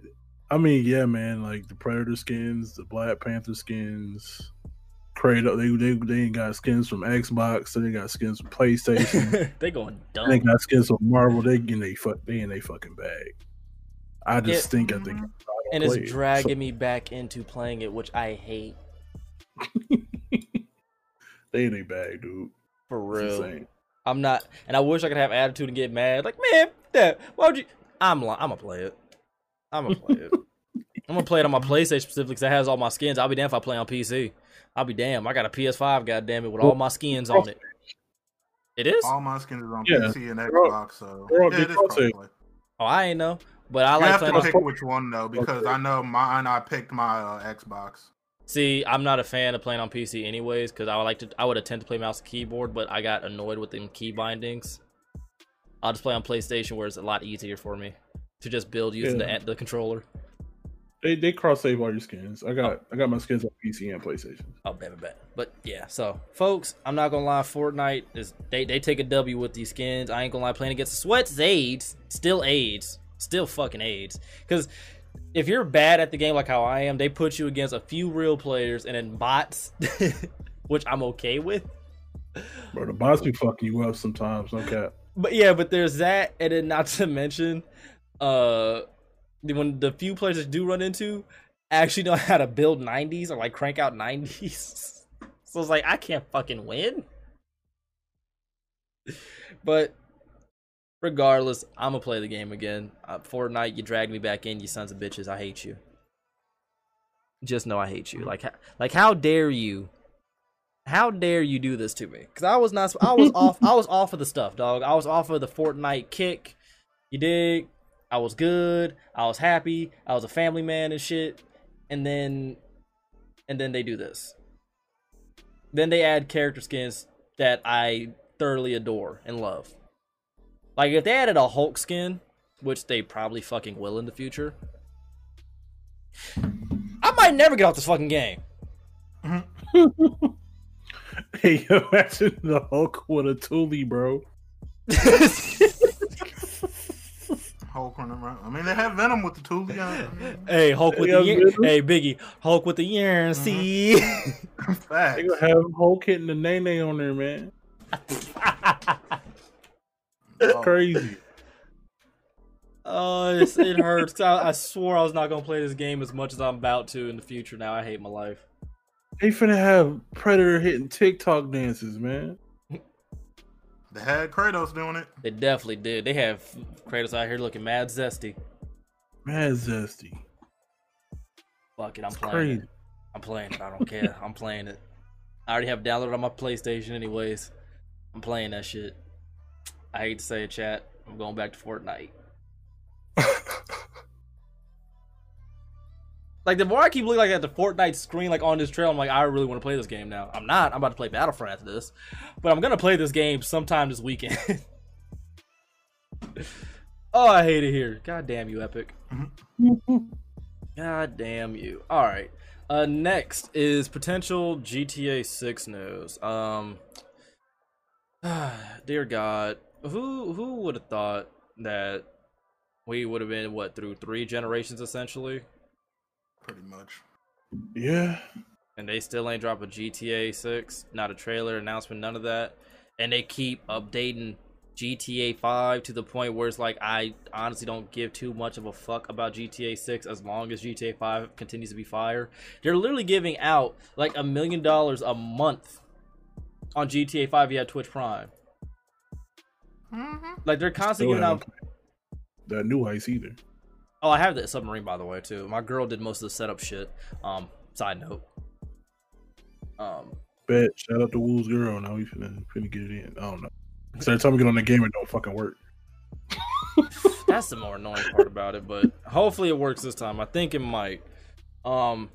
I mean, yeah, man, like the Predator skins, the Black Panther skins, Kratos. They they they ain't got skins from Xbox. They got skins from PlayStation. [laughs] they going dumb. they dumb. got skins from Marvel. They in they fuck they in they fucking bag. I just Yeah. think I think And play it's it. dragging me back into playing it, which I hate [laughs] they in they bag, dude. for real. I'm not, and I wish I could have attitude and get mad. Like, man, that why would you? I'm, li- I'm gonna play it. I'm gonna play it. [laughs] I'm gonna play it on my PlayStation specifically because that has all my skins. I'll be damn if I play on PC. I'll be damn. I got a PS5, goddamn it, with all my skins on it. It is. All my skins is on Yeah, PC and Xbox, so they're yeah, it is. Oh, I ain't know, but I You like have playing. to pick which one though, because I know mine. I picked my uh, Xbox. See, I'm not a fan of playing on PC anyways because I would like to. I would attempt to play mouse and keyboard, but I got annoyed with them key bindings. I'll just play on PlayStation where it's a lot easier for me to just build using Yeah. the the controller. They they cross save all your skins. I got I got my skins on PC and PlayStation. Oh, bet, bet, bet. But yeah, so folks, I'm not gonna lie. Fortnite is they they take a W with these skins. I ain't gonna lie. Playing against the sweats AIDS, still AIDS, still fucking AIDS. Because if you're bad at the game like how I am, they put you against a few real players and then bots, [laughs] which I'm okay with. Bro, the bots be fucking you up sometimes. No cap. but yeah, but there's that, and then not to mention, uh, when the few players that do run into actually know how to build 90s or like crank out 90s. [laughs] so it's like I can't fucking win. [laughs] But regardless, I'm gonna play the game again. Uh, Fortnite, you dragged me back in, you sons of bitches. I hate you. Just know I hate you. Like, like how dare you? How dare you do this to me? Because I was not. I was [laughs] off. I was off of the stuff, dog. I was off of the Fortnite kick. You dig? I was good. I was happy. I was a family man and shit. And then, and then they do this. Then they add character skins that I thoroughly adore and love. Like if they added a Hulk skin, which they probably fucking will in the future, I might never get off this fucking game. [laughs] Hey, imagine the Hulk with a Thule, bro. [laughs] Hulk running around. I mean, they have Venom with the Thule. I mean, hey, Hulk with the Venom. hey Biggie, Hulk with the yarn. Mm-hmm. See, [laughs] facts. They gonna have Hulk hitting the nay nay on there, man. Oh, Crazy. oh, it's, it hurts. I, I swore I was not gonna play this game as much as I'm about to in the future. Now I hate my life. They finna have Predator hitting TikTok dances, man. They had Kratos doing it. They definitely did. They have Kratos out here looking mad zesty. Mad zesty. Fuck it, I'm It's playing crazy. it. I'm playing it. I don't care. I'm playing it. I already have downloaded on my PlayStation, anyways. I'm playing that shit. I hate to say it, chat. I'm going back to Fortnite. [laughs] Like the more I keep looking like at the Fortnite screen, like on this trail, I'm like, I really want to play this game now. I'm not. I'm about to play Battlefront after this, but I'm gonna play this game sometime this weekend. [laughs] oh, I hate it here. God damn you, Epic. [laughs] God damn you. All right. Uh, next is potential GTA 6 news. Um, [sighs] dear God, who who would have thought that we would have been what through three generations essentially, Pretty much. yeah. and they still ain't drop a GTA 6, not a trailer announcement, none of that, and they keep updating GTA 5 to the point where it's like I honestly don't give too much of a fuck about GTA 6 as long as GTA 5 continues to be fire. They're literally giving out like a million dollars a month on GTA 5 via Twitch Prime. Mm-hmm. Like they're constantly Still giving out. haven't that new ice either. Oh, I have that submarine by the way too. My girl did most of the setup shit. Um, side note. Um, Bet. Shout out to Wool's girl. Now we finna, finna get it in. I don't know. So every time we get on the game, it don't fucking work. that's the more annoying part about it, but hopefully it works this time. I think it might. Um,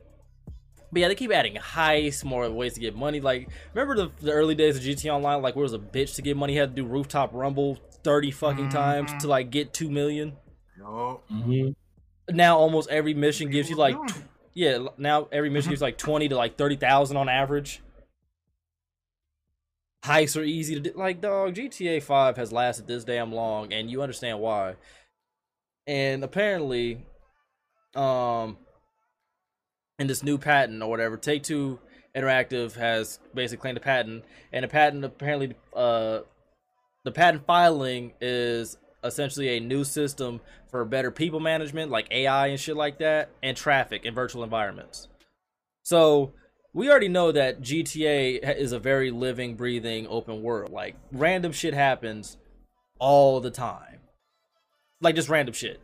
but yeah, they keep adding heists, more ways to get money. Like, remember the, the early days of GT Online? Like, where it was a bitch to get money, you had to do rooftop rumble thirty fucking times to like get two million. Yo, Mm-hmm. Now almost every mission gives you like, tw- yeah, now every mission gives like twenty to like thirty thousand on average. Heists are easy to do. Like, dog, GTA 5 has lasted this damn long, and you understand why. And apparently, um, in this new patent or whatever, Take Two Interactive has basically claimed a patent, and the patent apparently, uh, the patent filing is essentially a new system for better people management, like AI and shit like that, and traffic in virtual environments. So we already know that GTA is a very living, breathing, open world. Like random shit happens all the time, like just random shit.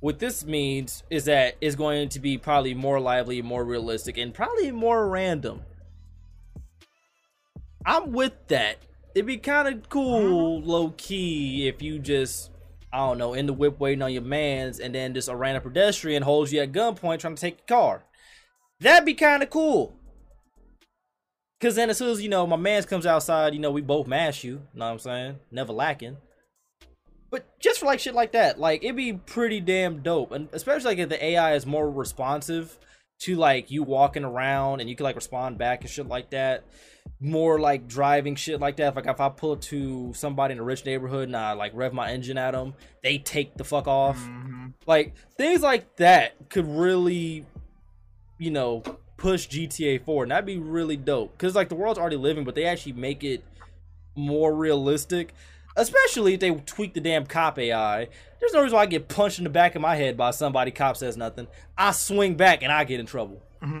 What this means is that it's going to be probably more lively, more realistic, and probably more random. I'm with that. It'd be kind of cool, uh-huh. low key, if you just, I don't know, in the whip waiting on your mans, and then just a random pedestrian holds you at gunpoint trying to take your car. That'd be kind of cool. Cause then as soon as you know my man's comes outside, you know we both mash you. Know what I'm saying? Never lacking. But just for like shit like that, like it'd be pretty damn dope, and especially like if the AI is more responsive to like you walking around and you can like respond back and shit like that. More like driving shit like that. Like if I pull up to somebody in a rich neighborhood and I like rev my engine at them, they take the fuck off. hmm Like things like that could really, you know, push GTA 4, and that'd be really dope. Cause like the world's already living, but they actually make it more realistic. Especially if they tweak the damn cop AI. There's no reason why I get punched in the back of my head by somebody. Cop says nothing. I swing back and I get in trouble. Mm-hmm.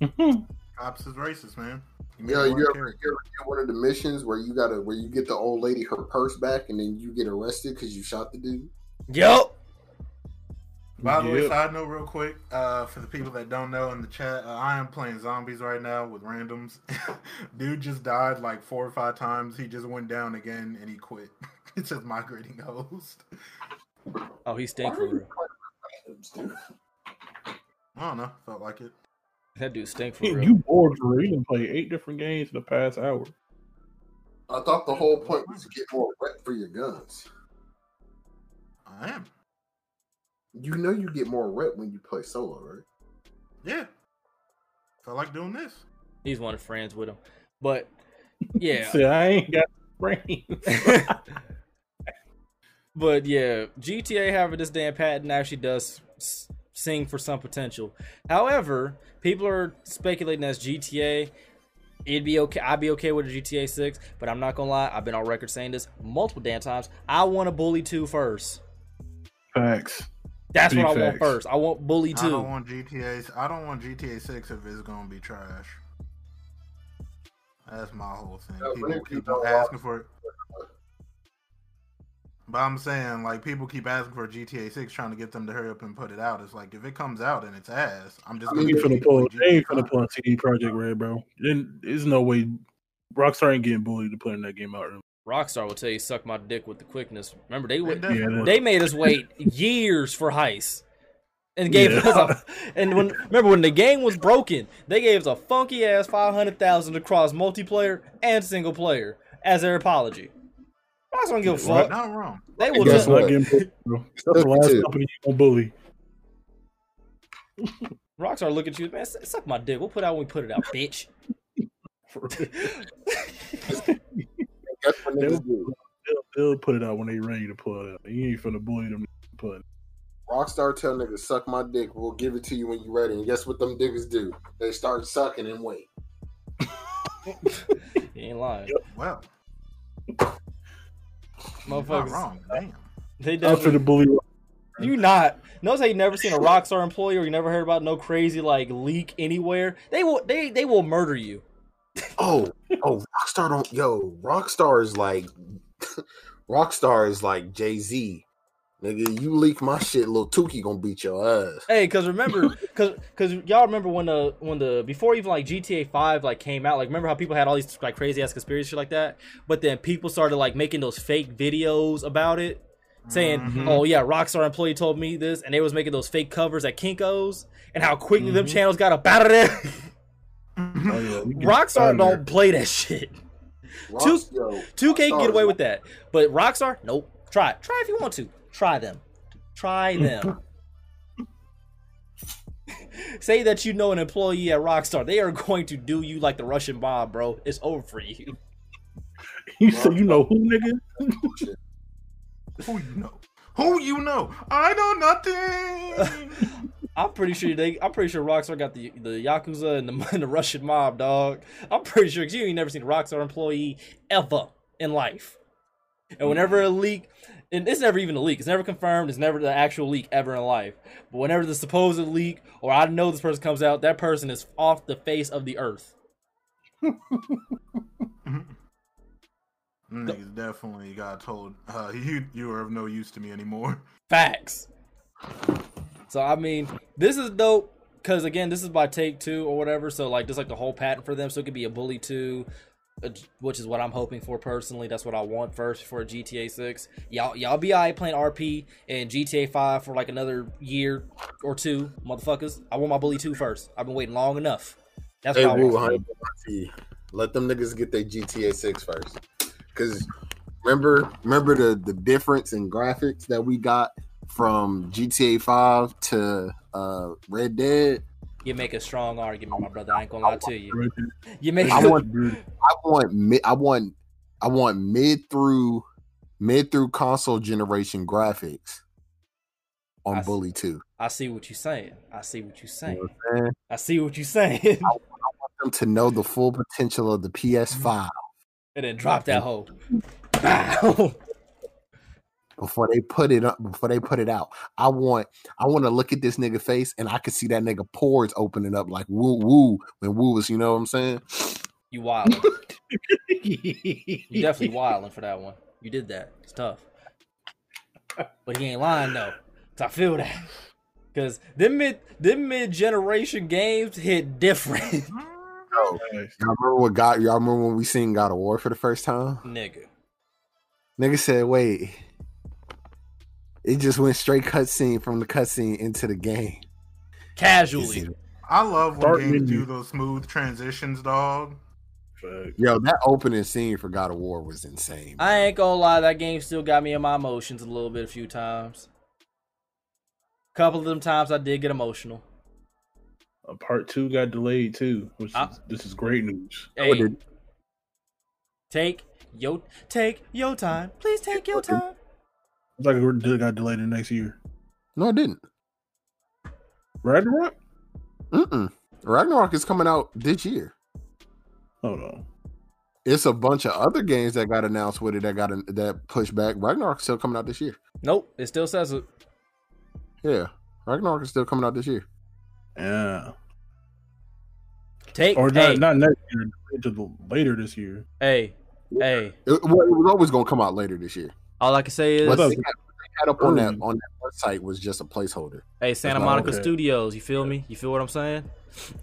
[laughs] Cops is racist, man. You Yeah, you one ever, you ever get one of the missions where you gotta where you get the old lady her purse back and then you get arrested because you shot the dude? Yup. By the way, Yep. side note, real quick, uh, for the people that don't know in the chat, uh, I am playing zombies right now with randoms. [laughs] Dude just died like four or five times. He just went down again and he quit. [laughs] it says migrating host. Oh, he stank for real. I don't know. Felt like it. That dude stank for real. You bored for real. You done played eight different games in the past hour. I thought the whole point was to get more rep for your guns. I am. You know you get more rep when you play solo, right? Yeah. I like doing this. He's one of friends with him. But yeah. [laughs] See, I ain't got brains. [laughs] but yeah, GTA having this damn patent actually does s- sing for some potential. However, people are speculating as GTA. It'd be okay. I'd be okay with a GTA 6, but I'm not gonna lie. I've been on record saying this multiple damn times. I want a Bully 2 first. Facts. That's Big what I want first. I want Bully I 2. don't want GTA. I don't want GTA Six if it's gonna be trash. That's my whole thing. Yeah, People but if you keep asking for it. But I'm saying, like, people keep asking for GTA 6, trying to get them to hurry up and put it out. It's like, if it comes out and it's ass, I'm just going mean, They to ain't finna pull. They ain't finna pull on CD Projekt Red, bro. Then there's no way Rockstar ain't getting bullied to putting that game out. early. Rockstar will tell you suck my dick with the quickness. Remember they wait, Yeah, they made us wait years for heist. And gave Yeah. us a, and when remember when the game was broken, they gave us a funky ass five hundred thousand across multiplayer and single player as their apology. Rockstar don't give a Right. fuck. Not wrong. They will just? Not getting bullied, bro. That's the last company you gonna bully. Rockstar look at you, man. Suck my dick. We'll put it out when we put it out, bitch. [laughs] [laughs] For real. That's what They'll, niggas do. they'll, they'll put it out when they ready to pull it out. You ain't finna bully them. to Put it. Rockstar tell niggas suck my dick. We'll give it to you when you ready. And guess what them niggas do? They start sucking and wait. [laughs] You ain't lying, Well, not motherfuckers. wrong. Damn. They After the bully, You not notice how you never seen a Rockstar employee or you never heard about no crazy like leak anywhere. They will they they will murder you. Oh, oh, Rockstar don't yo, Rockstar is like [laughs] Rockstar is like Jay-Z. Nigga, you leak my shit, little Tukey gonna beat your ass. Hey, cause remember, cause cause y'all remember when the when the before even like GTA Five like came out, like remember how people had all these like crazy ass conspiracy shit like that, but then people started like making those fake videos about it, saying, Mhm. "Oh yeah, Rockstar employee told me this," and they was making those fake covers at Kinkos, and how quickly them Mhm. channels got up out of there. [laughs] Mm-hmm. oh yeah, Rockstar don't play that shit. Rock, 2K can get away with that, but Rockstar, nope. Try it. Try if you want to. Try them. Try [laughs] them. Say that you know an employee at Rockstar. They are going to do you like the Russian mob, bro. It's over for you. [laughs] You said you know who, nigga? Who you know? Who you know? I know nothing. [laughs] I'm pretty sure they. I'm pretty sure Rockstar got the the yakuza and the, [laughs] and the Russian mob, dog. I'm pretty sure because you ain't never seen a Rockstar employee ever in life. And whenever a leak, and it's never even a leak. It's never confirmed. It's never the actual leak ever in life. But whenever the supposed leak, or I know this person comes out, that person is off the face of the earth. [laughs] Niggas definitely got told, uh, [laughs] you you are of no use to me anymore. Facts. So I mean, this is dope because again, this is by Take Two or whatever. So like, this is like the whole patent for them. So it could be a Bully Two, uh, which is what I'm hoping for personally. That's what I want first for a GTA Six. Y'all, y'all be alright playing RP and GTA Five for like another year or two, motherfuckers. I want my Bully Two first. I've been waiting long enough. That's Hey, what I want. honey, let them niggas get their GTA 6 first. Cause remember, remember the the difference in graphics that we got from GTA 5 to uh Red Dead. You make a strong argument, my brother. I ain't gonna lie to you. You make. I a- want- I want mid, I want I want mid through mid through console generation graphics on I see. Bully 2. I see what you're saying. I see what you're You saying. know what I'm saying? I see what you're saying. I, I, want them to know the full potential of the PS5 and then drop that hoe. [laughs] Bow. before they put it up before they put it out. I want I want to look at this nigga face and I could see that nigga pores opening up like woo woo when woo was, you know what I'm saying? You wildin'. [laughs] You definitely wilding for that one. You did that. It's tough. But he ain't lying though. 'Cause I feel that. Cause them mid them mid generation games hit different. [laughs] Yo, Nice. y'all remember what God y'all remember when we seen God of War for the first time? Nigga. Nigga said, wait. It just went straight cutscene from the cutscene into the game. Casually. I love when Start games menu. do those smooth transitions, dog. Yo, that opening scene for God of War was insane. I ain't gonna lie, that game still got me in my emotions a little bit a few times. A Couple of them times I did get emotional. Uh, part two got delayed too, which Ah. is, this is great news. Hey, take yo take your time. Please take your time. It's like it got delayed the next year. No, it didn't. Ragnarok? Mm-mm. Ragnarok is coming out this year. Hold on. It's a bunch of other games that got announced with it that got that pushed back. Ragnarok still coming out this year. Nope, it still says it. Yeah, Ragnarok is still coming out this year. Yeah. Take Or hey, not, not next year, delayed to the, later this year. hey, hey. It, well, it was always going to come out later this year. All I can say is What thought- they had, they had up on that on that website was just a placeholder. Hey, Santa Monica okay. Studios, you feel me? You feel what I'm saying?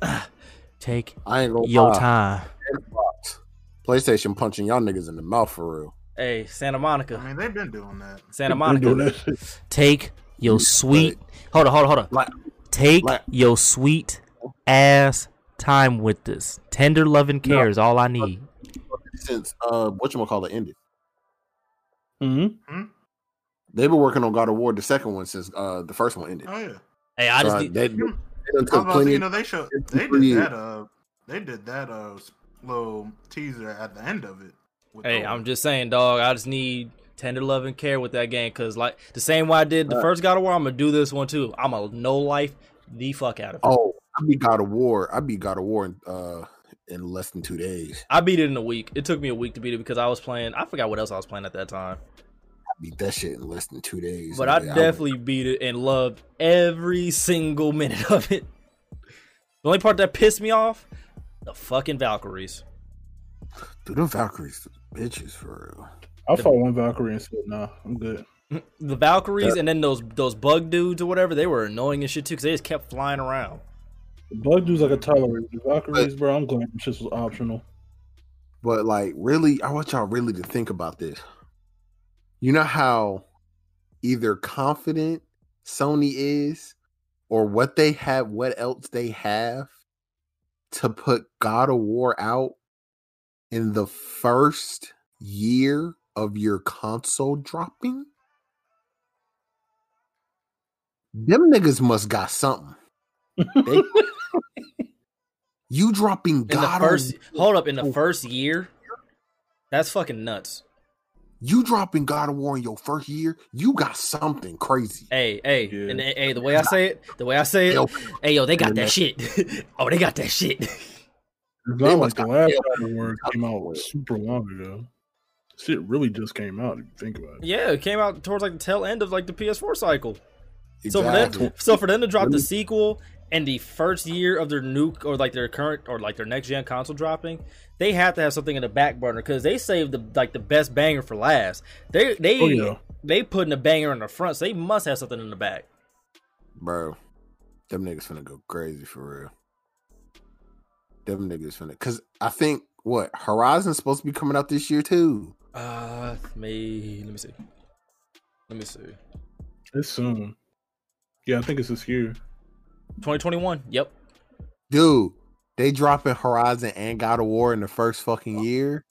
[sighs] Take I ain't gonna your lie. time. Xbox, PlayStation punching y'all niggas in the mouth for real. Hey, Santa Monica. I mean, they've been doing that. Santa Monica. that shit. Take your sweet Hold on, hold on, hold on. Like, Take like- your sweet ass time with this. Tender loving care is all I need. since uh, what you gonna call it ended, Mhm. they've been working on God of War, the second one, since uh, the first one ended. Oh yeah. Hey, I just Uh, need, they, they done I was took about plenty. you know, they showed they did that uh they did that uh little teaser at the end of it. Hey, Thor. I'm just saying, dog. I just need tender love and care with that game, cause like the same way I did the Right. first God of War, I'm gonna do this one too. I'm gonna no life the fuck out of it. oh, I beat God of War. I beat God of War in, uh, in less than two days. I beat it in a week. It took me a week to beat it because I was playing. I forgot what else I was playing at that time, I beat that shit in less than two days. but I nigga. definitely beat it and loved every single [laughs] minute of it. The only part that pissed me off, the fucking Valkyries. Dude, them Valkyries, bitches for real. I fought one Valkyrie and said, "Nah, I'm good." The Valkyries and then those those bug dudes or whatever, they were annoying as shit too because they just kept flying around. Bug dudes like a tolerate. The Valkyries, bro, I'm glad this was optional. But like, really, I want y'all really to think about this. You know how either confident Sony is, or what they have, what else they have to put God of War out in the first year of your console dropping. Them niggas must got something. [laughs] They- you dropping In the God of first, hold up, in the first year, that's fucking nuts. You dropping God of War in your first year, you got something crazy. Hey, hey, Yeah. and hey, hey, the way I say it, the way I say it, Yo, hey, yo, they got that shit. [laughs] oh, they got that shit. It's They not like the last yeah. God of War came out super long ago. Shit really just came out. If you think about it. yeah, it came out towards like the tail end of like the PS4 cycle. So for them, so for them to drop the sequel and the first year of their new or like their current or like their next gen console dropping, they have to have something in the back burner because they saved the like the best banger for last. They they Oh, yeah. they putting a banger in the front, so they must have something in the back. bro. Them niggas finna go crazy for real. Them niggas finna, cause I think what Horizon's supposed to be coming out this year too. Uh, me. Let me see. Let me see. It's soon. Yeah, I think it's this year. 2021. Yep. Dude, they dropping Horizon and God of War in the first fucking year.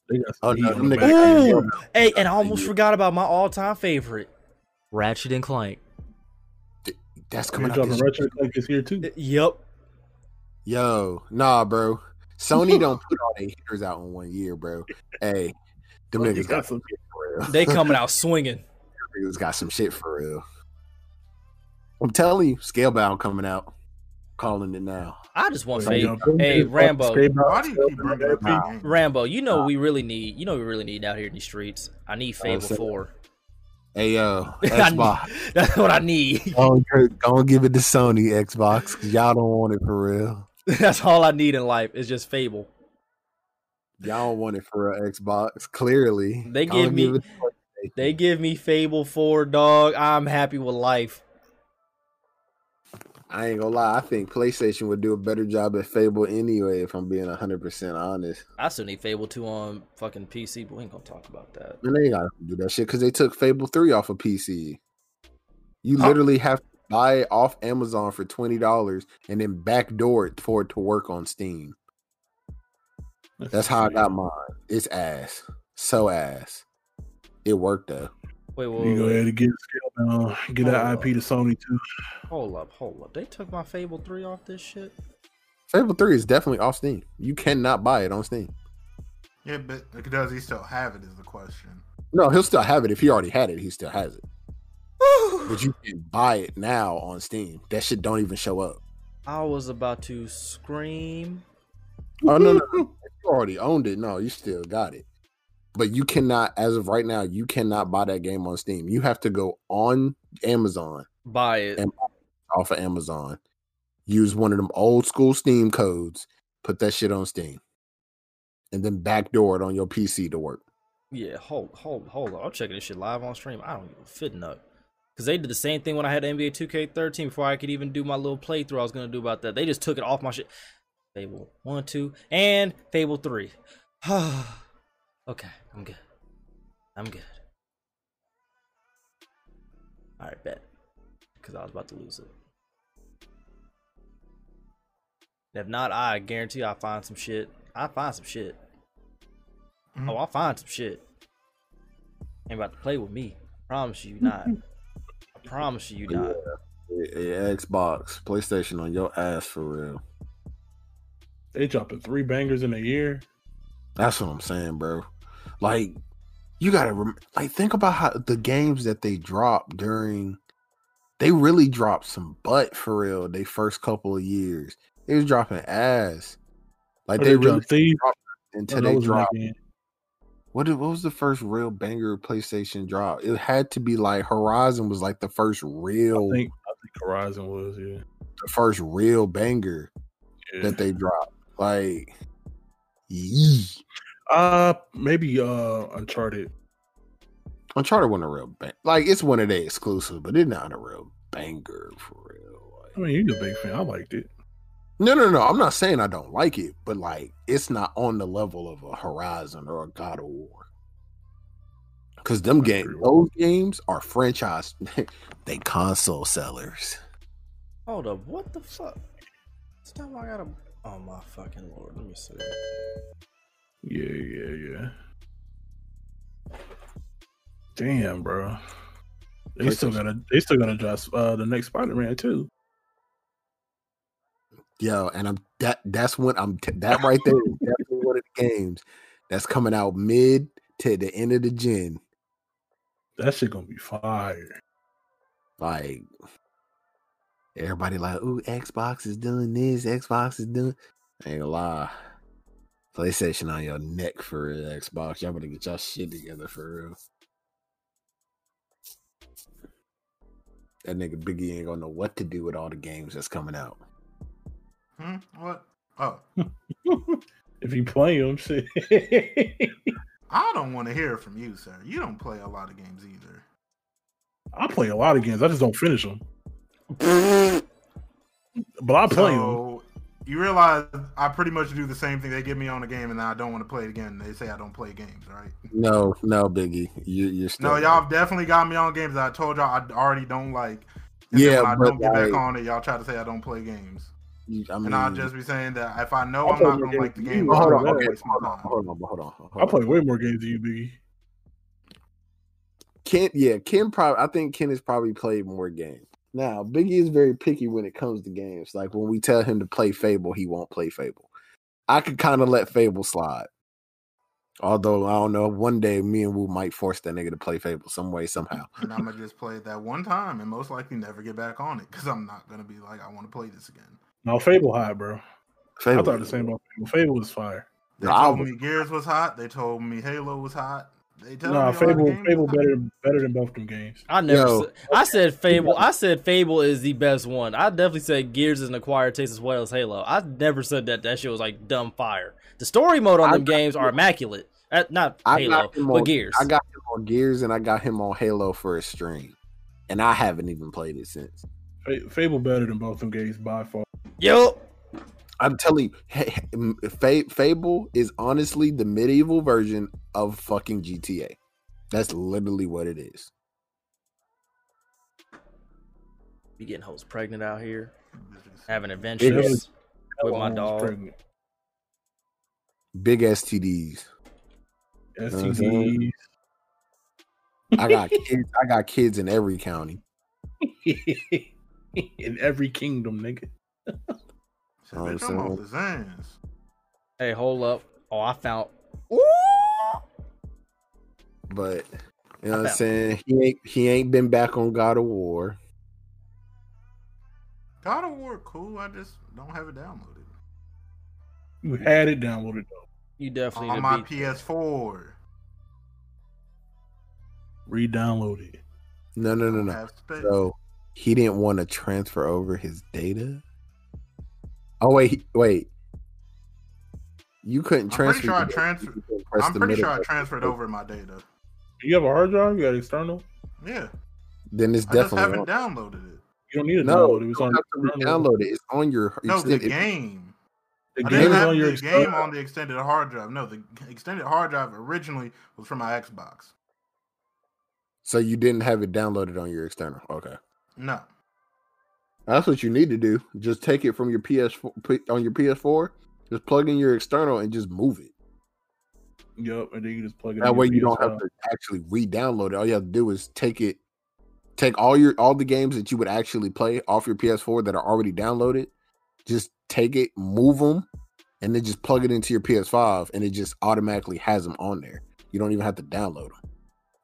Oh, no, heat them on the niggas- back. Ooh, hey, and I almost forgot about my all-time favorite, Ratchet and Clank. That's coming out dropping this Ratchet and Clank this year too. Yep. Yo, nah, bro. Sony [laughs] don't put all their hitters out in one year, bro. Hey, them niggas got got some some- shit for real. They coming [laughs] out swinging. niggas got some shit for real. I'm telling you, Scalebound coming out. Calling it now. I just want Hey, Fable. yo, Hey, Rambo. Skate Box, Why do you keep uh, bringing up Nah. that game? Rambo, you know we really need. You know we really need out here in these streets. I need Fable so- Four. Hey yo, [laughs] Xbox. [laughs] That's what I need. Don't, go on give it to Sony Xbox because y'all don't want it for real. [laughs] That's all I need in life is just Fable. Y'all don't want it for real Xbox. Clearly, They give me- it to They give me Fable Four, dog. I'm happy with life. I ain't gonna lie. I think PlayStation would do a better job at Fable anyway. If I'm being hundred percent honest, I still need Fable Two on fucking PC, but we ain't gonna talk about that. and they gotta do that shit because they took Fable Three off of PC. You Huh? literally have to buy it off Amazon for twenty dollars and then backdoor it for it to work on Steam. That's how I got mine. It's ass, so ass. It worked though. Wait, wait, You go ahead and get scale down, get that Hold IP to Sony too. hold up, hold up. They took my Fable Three off this shit. Fable Three is definitely off Steam. You cannot buy it on Steam. Yeah, but does he still have it? Is the question. No, he'll still have it. If he already had it, he still has it. [sighs] But you can buy it now on Steam. That shit don't even show up. I was about to scream. Oh no, no, no. [laughs] You already owned it. No, you still got it. But you cannot, as of right now, you cannot buy that game on Steam. You have to go on Amazon, Buy it. And- off of Amazon, use one of them old school Steam codes, put that shit on Steam, and then backdoor it on your PC to work. Yeah, hold, hold, hold on. I'm checking this shit live on stream. I don't give a fit nut. Because they did the same thing when I had NBA 2K13 before I could even do my little playthrough I was going to do about that. They just took it off my shit. Fable 1, 2, and Fable 3. [sighs] [sighs] okay, I'm good. I'm good. Alright, bet. Because I was about to lose it. If not, I guarantee I'll find some shit. I'll find some shit. Mhm. Oh, I'll find some shit. Ain't about to play with me. Promise you not. [laughs] I promise you not. Yeah, yeah, Xbox, PlayStation on your ass for real. They dropping three bangers in a year. That's what I'm saying, bro. Like, you gotta rem- like think about how the games that they dropped during. They really dropped some butt for real. They first couple of years, they was dropping ass. Like Or they they really dropped Thief. until Oh, they was in that dropped. What did, what was the first real banger PlayStation drop? It had to be like Horizon was like the first real, I think I think Horizon was yeah. the first real banger yeah. that they dropped. Like, yee. Uh maybe uh Uncharted. Uncharted wasn't a real bang. Like it's one of the exclusives, but it's not a real banger for real. Like, I mean, you're a big fan. I liked it. no, no, no. I'm not saying I don't like it, but like it's not on the level of a Horizon or a God of War. Cause them games, those games are franchise. [laughs] they console sellers. Hold up, what the fuck? This time I gotta. Oh my fucking lord, let me see. Yeah, yeah, yeah. Damn, bro. They still PlayStation. gotta they still gotta drop uh the next Spider Man too. Yo, and I'm that. That's when I'm t- that right there. is definitely one of the games that's coming out mid to the end of the gen. That shit gonna be fire. Like everybody like, ooh, Xbox is doing this, Xbox is doing ain't gonna lie. PlayStation on your neck for real, Xbox. Y'all better get y'all shit together for real. That nigga Biggie ain't gonna know what to do with all the games that's coming out. Hmm? What? Oh, [laughs] if you play them, shit. [laughs] I don't want to hear from you, sir. You don't play a lot of games either. I play a lot of games. I just don't finish them. But I play them. So you realize I pretty much do the same thing. They give me on a game, and then I don't want to play it again. They say I don't play games, right? No, no, Biggie. You you're still No, y'all have definitely got me on games that I told y'all I already don't like. And Yeah, then when I don't get like- back on it, y'all try to say I don't play games. I mean, and I'll just be saying that if I know I I'm not gonna like the game, than you. I'm hold on, gonna okay, waste my hold on, hold on, hold on. I play way more games than you, Biggie. Ken, yeah, Ken probably. I think Ken has probably played more games. Now, Biggie is very picky when it comes to games. Like when we tell him to play Fable, he won't play Fable. I could kind of let Fable slide. Although I don't know, one day me and Wu might force that nigga to play Fable some way, somehow. [laughs] And I'm gonna just play it that one time, and most likely never get back on it because I'm not gonna be like I want to play this again. No, Fable high, bro. I Fable. thought the same about Fable. Fable was fire. They No, I told was- me Gears was hot. They told me Halo was hot. They tell Nah, me a lot of Fable, Fable better, better than both of them games. I never. Yo. Said, I said Fable. I said Fable is the best one. I definitely said Gears is an acquired taste as well as Halo. I never said that that shit was like dumb fire. The story mode on I them got games are immaculate. Uh, not I Halo, got but on Gears. I got him on Gears and I got him on Halo for a stream, and I haven't even played it since. Fable better than both of them games by far. Yo, I'm telling you, H- H- Fa- Fable is honestly the medieval version of fucking GTA. That's literally what it is. be getting hoes pregnant out here, having adventures with my dog. pregnant. Big STDs. STDs. I got kids. I got kids in every county. [laughs] in every kingdom, nigga. [laughs] Said, Oh, bitch, I'm so- off his ass. Hey, hold up. Oh, I found. Ooh! But you know what I I'm saying? He ain't he ain't been back on God of War. God of War, cool. I just don't have it downloaded You had it downloaded though. You definitely on my PS4. Re-download it. No, no, no, no. So he didn't want to transfer over his data. Oh wait, wait. You couldn't I'm pretty transfer. sure I your data, transfer- you couldn't press I'm pretty sure I transferred over my data. You have a hard drive? You got external? Yeah, Then it's I just definitely haven't on. downloaded it. You don't need to No, download it. you It's on have to download it. It's on your. No, the extended- game. The I game didn't is have on your the external. game on the extended hard drive. No, the extended hard drive originally was from my Xbox. So you didn't have it downloaded on your external. Okay, No, that's what you need to do. Just take it from your PS4 p- on your PS4. Just plug in your external and just move it. Yep, and then you just plug it. That way you don't have to actually re-download it. All you have to do is take it, take all your all the games that you would actually play off your PS4 that are already downloaded. Just take it, move them, and then just plug it into your PS5, and it just automatically has them on there. You don't even have to download them.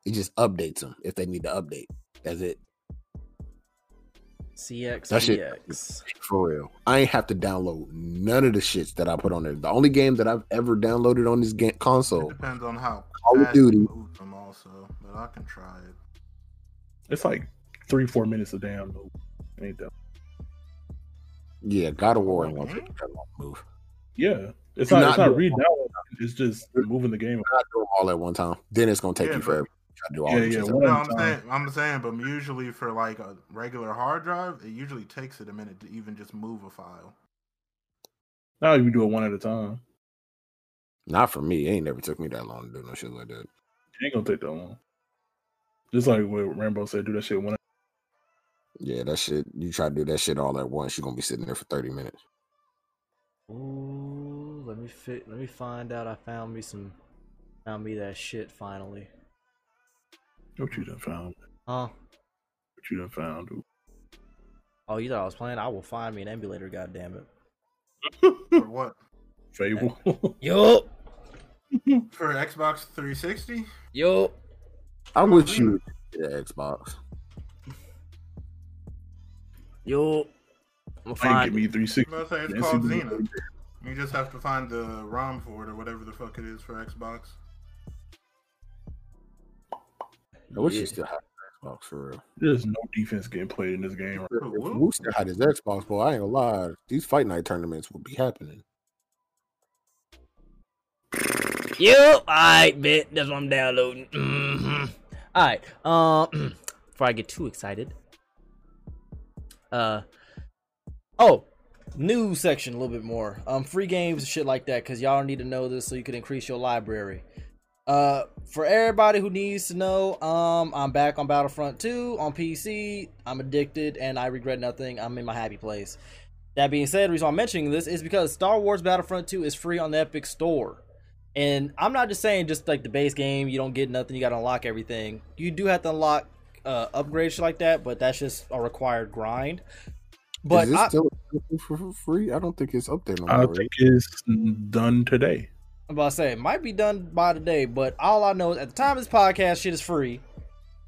It just updates them if they need to update. That's it. CX, That shit- CX. For real. I ain't have to download none of the shits that I put on there. The only game that I've ever downloaded on this game it console, depends on how Call of fast you Duty. move them also, but I can try it. It's like three, four minutes of download. Ain't that? yeah, God of War ain't gonna man. take that long move. Yeah, it's You're not. It's not not doing- re-download. It's just moving the game. not do them all at one time. Then it's gonna take Yeah, you forever. Try to do all Yeah, them yeah, shits. one No, at a I'm time. saying, I'm saying, but usually for like a regular hard drive, it usually takes it a minute to even just move a file. Now you do it one at a time. Not for me. It ain't never took me that long to do no shit like that. It ain't gonna take that long. Just like what Rambo said, do that shit one. At- a time. Yeah, that shit. You try to do that shit all at once, you're gonna be sitting there for thirty minutes. Ooh, let me fit. Let me find out. I found me some. Found me that shit finally. What you done found? Huh? What you done found? Oh, you thought I was playing? I will find me an emulator. God damn it. For what? Fable. [laughs] Yup. For Xbox 360? Yup. I'm with you the Xbox. Yup. I'm gonna I ain't find get me three sixty. I'm about to say it's called Xenia. You just have to find the ROM for it or whatever the fuck it is for Xbox. I wish Yeah. you still had an Xbox for real. There's no defense getting played in this game. Right? If Who? Wu still had his Xbox, boy, I ain't gonna lie. These fight night tournaments would be happening. Yup. Alright, bet. That's what I'm downloading. hmm Alright. Um [clears throat] before I get too excited. Uh oh. News section a little bit more. Um free games and shit like that, because y'all need to know this so you can increase your library. Uh for everybody who needs to know, um I'm back on Battlefront 2 on PC. I'm addicted and I regret nothing. I'm in my happy place. That being said, the reason I'm mentioning this is because Star Wars Battlefront 2 is free on the Epic Store. And I'm not just saying just like the base game, you don't get nothing, you gotta unlock everything. You do have to unlock uh upgrades like that, but that's just a required grind. But Is this I, still for for free? I don't think it's up there no I more. right? think it's done today. I'm about to say it might be done by today, but all I know is at the time this podcast, shit is free.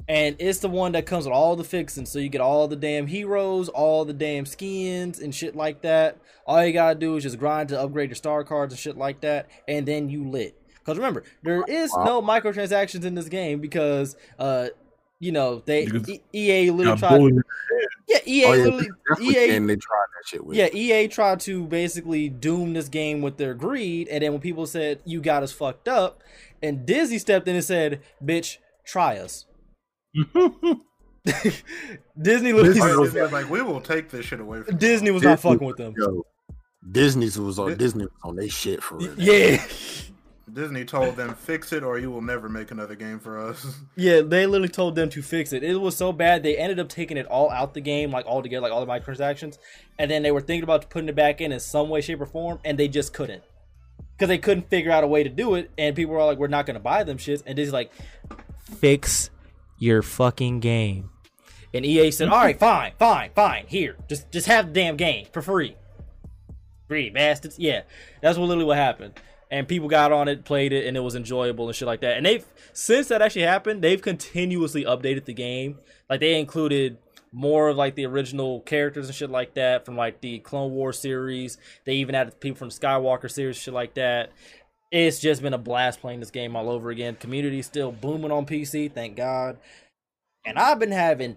and it's the one that comes with all the fixings. So you get all the damn heroes, all the damn skins and shit like that. All you gotta do is just grind to upgrade your star cards and shit like that, and then you lit. Because remember, there is no microtransactions in this game because, uh, you know, they Because- E- EA literally Got tried. bullied. Yeah, EA Oh, yeah, literally. EA and they tried that shit with. yeah, EA tried to basically doom this game with their greed, and then when people said you got us fucked up, and Disney stepped in and said, "Bitch, try us." [laughs] Disney literally Disney Disney was was like, we will take this shit away from you." Disney was not fucking with them. Yo, Disney's was on Disney was on their shit for real. Yeah, [laughs] Disney told them fix it or you will never make another game for us. [laughs] yeah, they literally told them to fix it. It was so bad they ended up taking it all out the game, like all together, like all the microtransactions, and then they were thinking about putting it back in in some way, shape, or form, and they just couldn't. Because they couldn't figure out a way to do it, and people were all like, "We're not going to buy them shits," and Disney's like, "Fix your fucking game." And EA said, "All right, [laughs] fine, fine, fine. Here, just just have the damn game for free." Greedy bastards. Yeah, that's what literally what happened. And people got on it, played it, and it was enjoyable and shit like that. And they've since that actually happened, they've continuously updated the game. Like they included more of like the original characters and shit like that from like the Clone War series. They even added people from Skywalker series, shit like that. It's just been a blast playing this game all over again. Community still booming on PC, thank God. And I've been having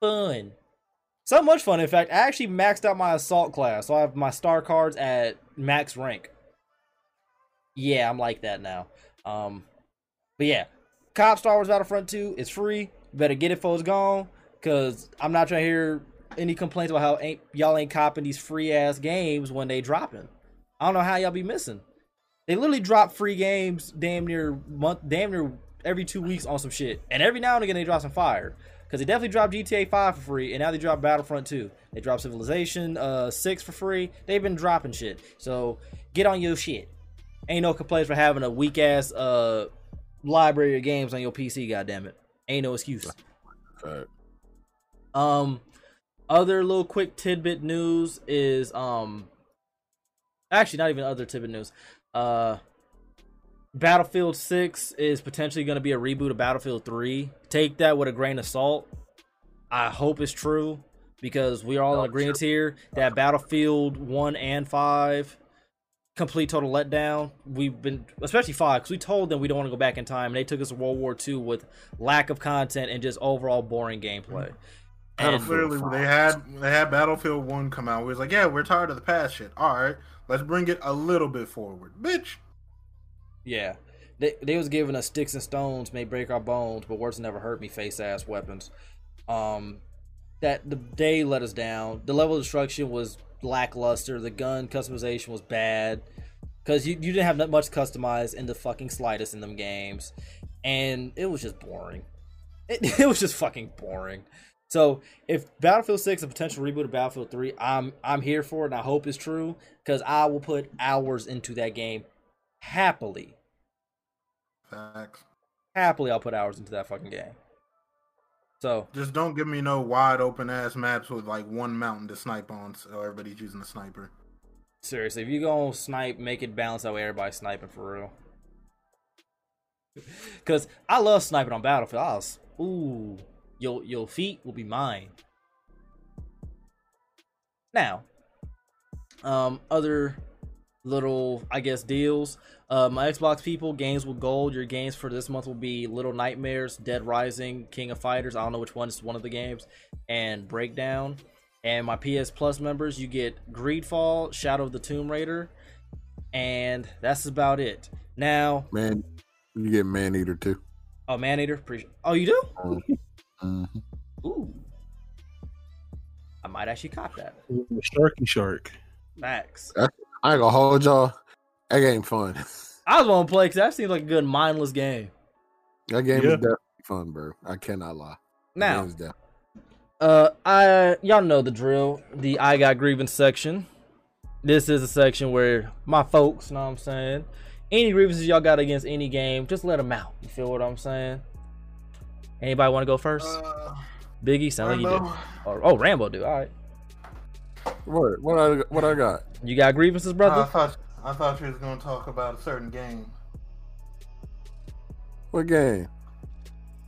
fun. So much fun, in fact, I actually maxed out my assault class. So I have my star cards at max rank. Yeah, I'm like that now. Um, but yeah, Cop Star Wars Battlefront 2 is free. Better get it before it's gone, cause I'm not trying to hear any complaints about how ain't, y'all ain't copping these free ass games when they dropping. I don't know how y'all be missing. They literally drop free games damn near month, damn near every two weeks on some shit, and every now and again they drop some fire. Cause they definitely dropped GTA 5 for free, and now they drop Battlefront 2. They dropped Civilization uh 6 for free. They've been dropping shit. So get on your shit. Ain't no complaints for having a weak ass uh library of games on your PC. Goddamn it, ain't no excuse. Um, other little quick tidbit news is um, actually not even other tidbit news. Uh, Battlefield Six is potentially going to be a reboot of Battlefield Three. Take that with a grain of salt. I hope it's true because we are all in agreement here that Battlefield One and Five complete total letdown. We've been, especially five, because we told them we don't want to go back in time, and they took us to World War II with lack of content and just overall boring gameplay. And Clearly, they had they had Battlefield One come out. We was like, yeah, we're tired of the past shit. All right, let's bring it a little bit forward, bitch. yeah, they they was giving us sticks and stones may break our bones, but words never hurt me. Face ass weapons. Um, that the day let us down. The level of destruction was lackluster. The gun customization was bad because you, you didn't have that much customized in the fucking slightest in them games, and it was just boring. It, [laughs] it was just fucking boring. So if Battlefield Six a potential reboot of Battlefield Three, I'm I'm here for it, and I hope it's true because I will put hours into that game happily. Facts. Happily, I'll put hours into that fucking game. So Just don't give me no wide open ass maps with like one mountain to snipe on, so everybody's using a sniper. seriously, if you go snipe, make it balance out with everybody sniping for real. [laughs] Cause I love sniping on Battlefield. I was, ooh, your your feet will be mine. Now, um, other little I guess deals. Uh, my Xbox people, games with gold. Your games for this month will be Little Nightmares, Dead Rising, King of Fighters. I don't know which one is one of the games, and Breakdown. And my PS Plus members, you get Greedfall, Shadow of the Tomb Raider, and that's about it. Now, Man, you get Maneater too. oh Maneater, appreciate. Oh, you do? Mhm. Ooh, I might actually cop that. Sharky Shark. Facts. I ain't gonna hold y'all. That game fun. [laughs] I was gonna play because that seems like a good mindless game. That game Yeah. is definitely fun, bro. I cannot lie. Now, game is def- Uh, I y'all know the drill. The I got grievance section. This is a section where my folks, know what I'm saying. Any grievances y'all got against any game, just let them out. You feel what I'm saying? Anybody want to go first? Uh, Biggie, sound like you Rambo. do. Or, oh, Rambo do. All right. what? What I what I got? You got grievances, I brother? thought I thought you was gonna talk about a certain game. What game?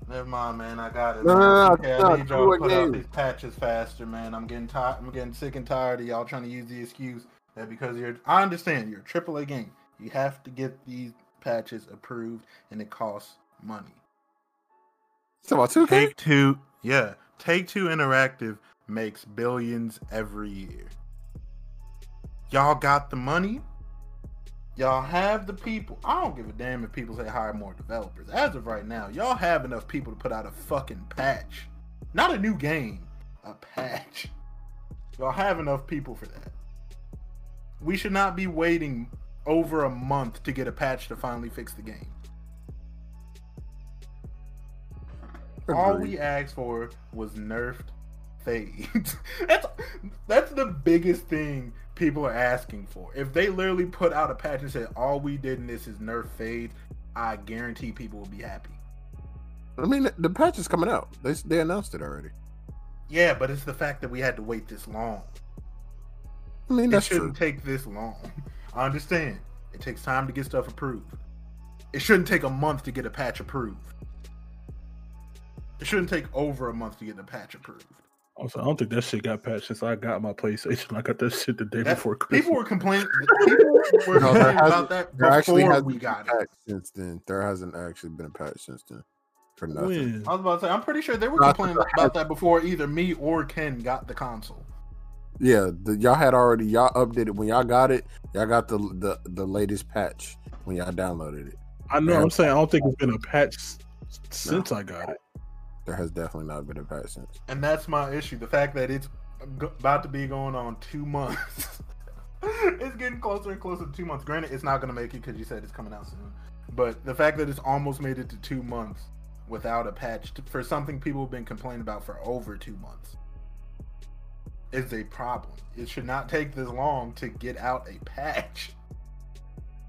Never mind, man. I got it. No, man. no, no, Okay, no, I need y'all to put out these patches faster, man. I'm getting tired. I'm getting sick and tired of y'all trying to use the excuse that because you're. I understand you're a AAA game. You have to get these patches approved, and it costs money. It's about two. Take Two, yeah, Take Two Interactive makes billions every year. Y'all got the money. Y'all have the people. I don't give a damn if people say hire more developers. As of right now, y'all have enough people to put out a fucking patch. Not a new game, a patch. Y'all have enough people for that. We should not be waiting over a month to get a patch to finally fix the game. All we asked for was nerfed fades. [laughs] that's that's the biggest thing people are asking for. If they literally put out a patch and said all we did in this is nerf fades, I guarantee people will be happy. I mean, the- patch is coming out. They they announced it already. Yeah, but it's the fact that we had to wait this long. I mean, it that's true. shouldn't take this long. I understand. It takes time to get stuff approved. It shouldn't take a month to get a patch approved. It shouldn't take over a month to get a patch approved. Also, I don't think that shit got patched since I got my PlayStation. I got that shit the day That- before Christmas. people were complaining. People were [laughs] No, complaining about that There actually before hasn't we been got a it. since then. There hasn't actually been a patch since then. For nothing. When? I was about to say, I'm pretty sure they were No, complaining think about that before either me or Ken got the console. Yeah, the, y'all had already y'all updated when y'all got it. Y'all got the the the latest patch when y'all downloaded it. I know. Yeah. I'm saying I don't think it's been a patch s- since I got it. There has definitely not been a patch since. And that's my issue. The fact that it's about to be going on two months. [laughs] it's getting closer and closer to two months. Granted, it's not going to make it because you said it's coming out soon. But the fact that it's almost made it to two months without a patch t- for something people have been complaining about for over two months is a problem. It should not take this long to get out a patch.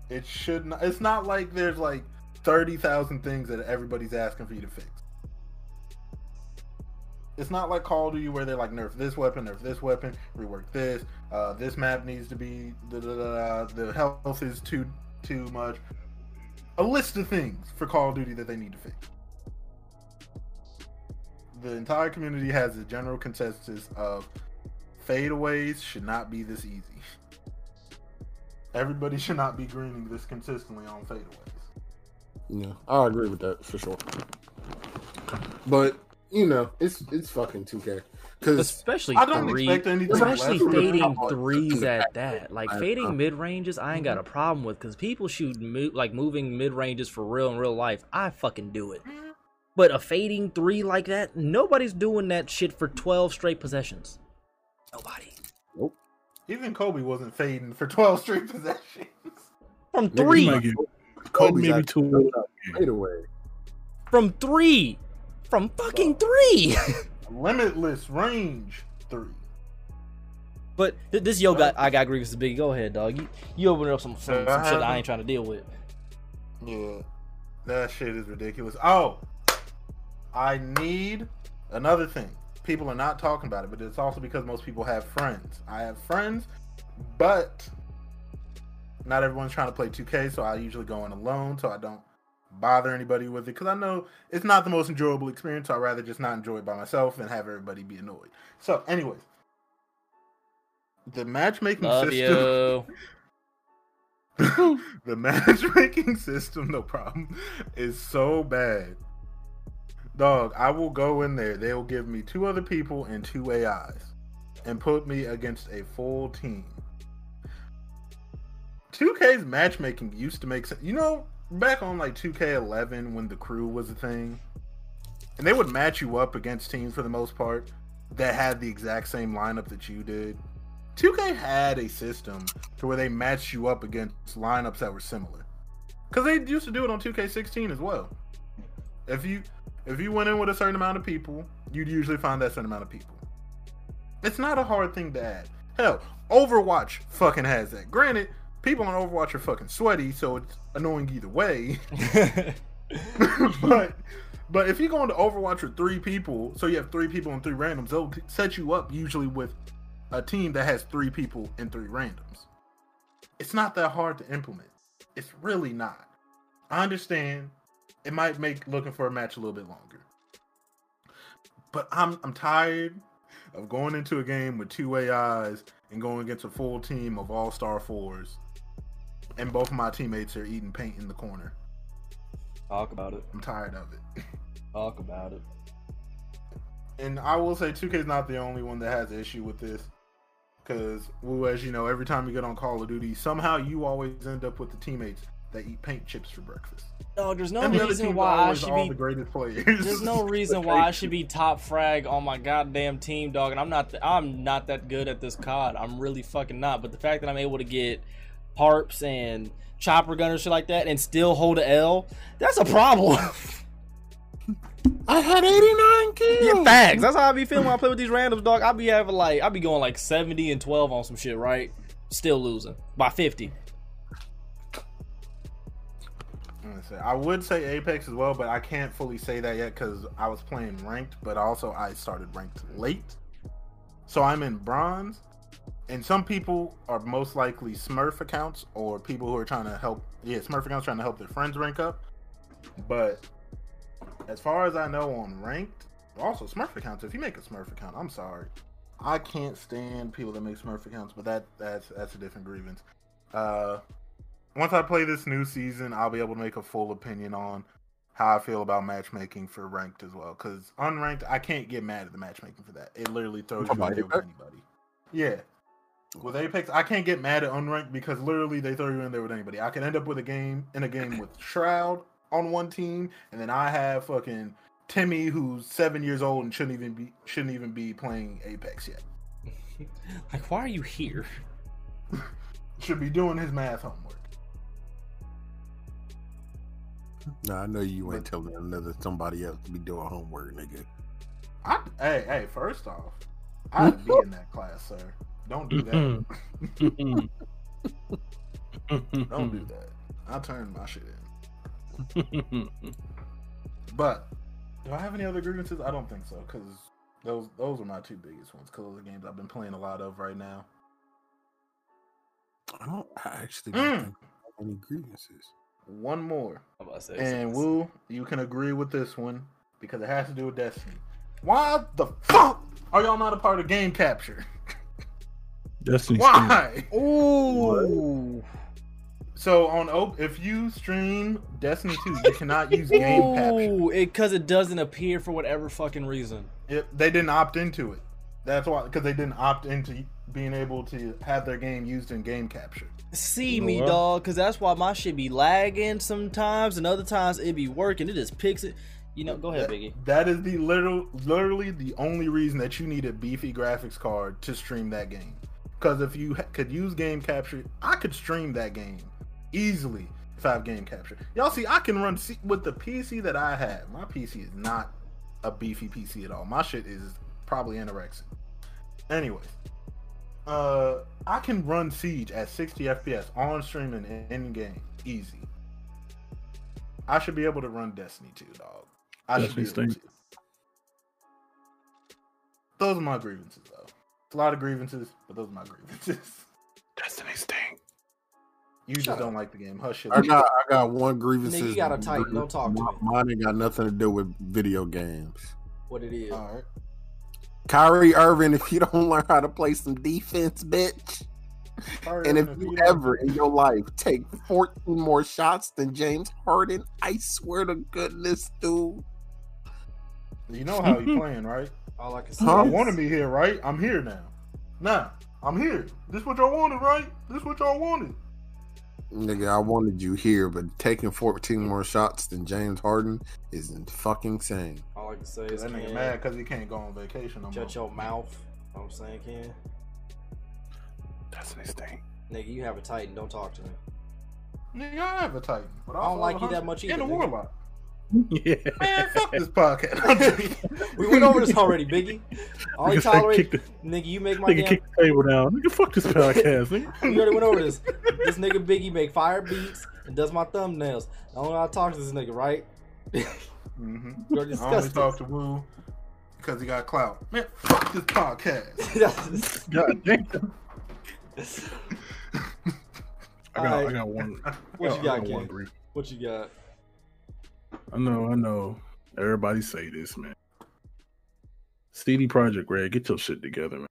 It should not. It's not like there's like 30,000 things that everybody's asking for you to fix. It's not like Call of Duty where they're like nerf this weapon, nerf this weapon, rework this. Uh, this map needs to be da, da, da, the health is too too much. A list of things for Call of Duty that they need to fix. The entire community has a general consensus of fadeaways should not be this easy. Everybody should not be greening this consistently on fadeaways. Yeah, I agree with that for sure. But you know, it's it's fucking 2K. Because Especially I don't three, expect anything especially less from fading [laughs] threes at that. Like I- fading uh, mid ranges, I ain't got a problem with because people shoot mo- like moving mid ranges for real in real life. I fucking do it. But a fading three like that, nobody's doing that shit for twelve straight possessions. Nobody Nope. Even Kobe wasn't fading for 12 straight possessions. [laughs] from three, might get Kobe Kobe's maybe two. Fade away. from three, from fucking three. [laughs] Limitless range three. but th- this yo got I got Grievous big. Go ahead, dog. You you open up some some, some shit I ain't trying to deal with. Yeah. That shit is ridiculous. Oh, I need another thing. People are not talking about it, but it's also because most people have friends. I have friends, but not everyone's trying to play 2K, so I usually go in alone so I don't bother anybody with it because I know it's not the most enjoyable experience. So I'd rather just not enjoy it by myself and have everybody be annoyed. So, anyways, the matchmaking Love system. [laughs] the matchmaking system, no problem, is so bad. Dog, I will go in there. They'll give me two other people and two AIs and put me against a full team. 2K's matchmaking used to make sense. You know, back on like 2K11 when the crew was a thing, and they would match you up against teams for the most part that had the exact same lineup that you did. 2K had a system to where they matched you up against lineups that were similar. Because they used to do it on 2K16 as well. If you if you went in with a certain amount of people, you'd usually find that certain amount of people. It's not a hard thing to add. Hell, Overwatch fucking has that. Granted, people on Overwatch are fucking sweaty, so it's annoying either way. [laughs] [laughs] but but if you go into Overwatch with three people, so you have three people and three randoms, they'll set you up usually with a team that has three people and three randoms. It's not that hard to implement. It's really not. I understand it might make looking for a match a little bit longer. but I'm I'm tired of going into a game with two AIs and going against a full team of all star fours, and both of my teammates are eating paint in the corner. Talk about it. I'm tired of it. Talk about it. And I will say 2K is not the only one that has an issue with this. Because, well, as you know, every time you get on Call of Duty, somehow you always end up with the teammates that eat paint chips for breakfast. Dog, there's no the reason why I always should all be the greatest players. There's no [laughs] reason why I should be top frag on my goddamn team, dog. And I'm not. th- I'm not that good at this COD. I'm really fucking not. But the fact that I'm able to get harps and chopper gun and shit like that, and still hold a L, that's a problem. [laughs] I had 89 kills. yeah, facts. That's how I be feeling when I play with these randoms, dog. I be having like, I be going like 70 and 12 on some shit, right? Still losing by 50. I'm gonna say- I would say Apex as well, but I can't fully say that yet because I was playing ranked, but also I started ranked late. So I'm in bronze, and some people are most likely Smurf accounts or people who are trying to help. Yeah, Smurf accounts trying to help their friends rank up. But as far as I know, on ranked, also Smurf accounts. If you make a Smurf account, I'm sorry, I can't stand people that make Smurf accounts. But that that's that's a different grievance. Uh, once I play this new season, I'll be able to make a full opinion on how I feel about matchmaking for ranked as well. Because unranked, I can't get mad at the matchmaking for that. It literally throws you in with anybody. Yeah. With Apex, I can't get mad at unranked because literally they throw you in there with anybody. I can end up with a game in a game with Shroud on one team, and then I have fucking Timmy who's seven years old and shouldn't even be shouldn't even be playing Apex yet. [laughs] Like, why are you here? [laughs] Should be doing his math homework. Nah, I know you ain't telling another somebody else to be doing homework, nigga. I, hey, hey, first off, I'd be in that class, sir. Don't do that. Mm-hmm. Mm-hmm. Don't do mm-hmm. that. I turned my shit in. But do I have any other grievances? I don't think so, because those those are my two biggest ones. Because those are games I've been playing a lot of right now. I don't I actually don't Mm. think have any grievances. One more, I'm about to say and something. Woo, you can agree with this one because it has to do with Destiny. Why the fuck are y'all not a part of game capture? Destiny. Why? Ooh. So on Oak, if you stream Destiny 2, you cannot use game capture. Ooh, it because it doesn't appear for whatever fucking reason. It, they didn't opt into it. That's why, because they didn't opt into being able to have their game used in game capture. See You know me, what? dog, because that's why my shit be lagging sometimes, and other times it be working. It just picks it. You know, go ahead, That- Biggie. That is the literal, literally the only reason that you need a beefy graphics card to stream that game. Because if you could use game capture, I could stream that game easily if I have game capture. Y'all see, I can run C- with the PC that I have. My PC is not a beefy PC at all. My shit is probably anorexic. Anyways, uh, I can run Siege at 60 FPS on stream and in, game easy. I should be able to run Destiny 2, dog. I should be able to. Those are my grievances, a lot of grievances, but those are my grievances. [laughs] Destiny stink. You just Shut don't like the game. Hush it. I got I got one grievance. Nigga, you gotta tighten. Don't talk to me. Mine ain't got nothing to do with video games. What it is? All right. Kyrie Irving, if you don't [laughs] learn how to play some defense, bitch, Sorry, and if Irvin, you ever in your life take 14 more shots than James Harden, I swear to goodness, dude. you know how you playing, right? All I can say. Huh? Y'all wanted me here, right? I'm here now. Now, I'm here. This what y'all wanted, right? This what y'all wanted. Nigga, I wanted you here, but taking 14 more shots than James Harden is fucking insane. All I can say is, That nigga Ken, mad because he can't go on vacation no more. shut your mouth. You Know what I'm saying, Ken. Destiny stink. Nigga, you have a Titan. Don't talk to me. Nigga, I have a Titan. But I don't like you that much And either, a nigga. warlock. [laughs] Yeah. Man, fuck this podcast. [laughs] we went over this already, Biggie. [laughs] All you Nigga tolerate, kick nigga, you make my Nigga damn. kick the table down. Nigga, fuck this podcast. Nigga. We already went over this. This nigga Biggie make fire beats and does my thumbnails. I don't know how to talk to this nigga, right? mm-hmm. I only disgusting. talk to Woo because he got clout. Man, fuck this podcast. God damn. I got, I got one. What I you got, one Ken? grief. what you got? I know, I know. Everybody say this, man. CD Projekt Red, get your shit together, man.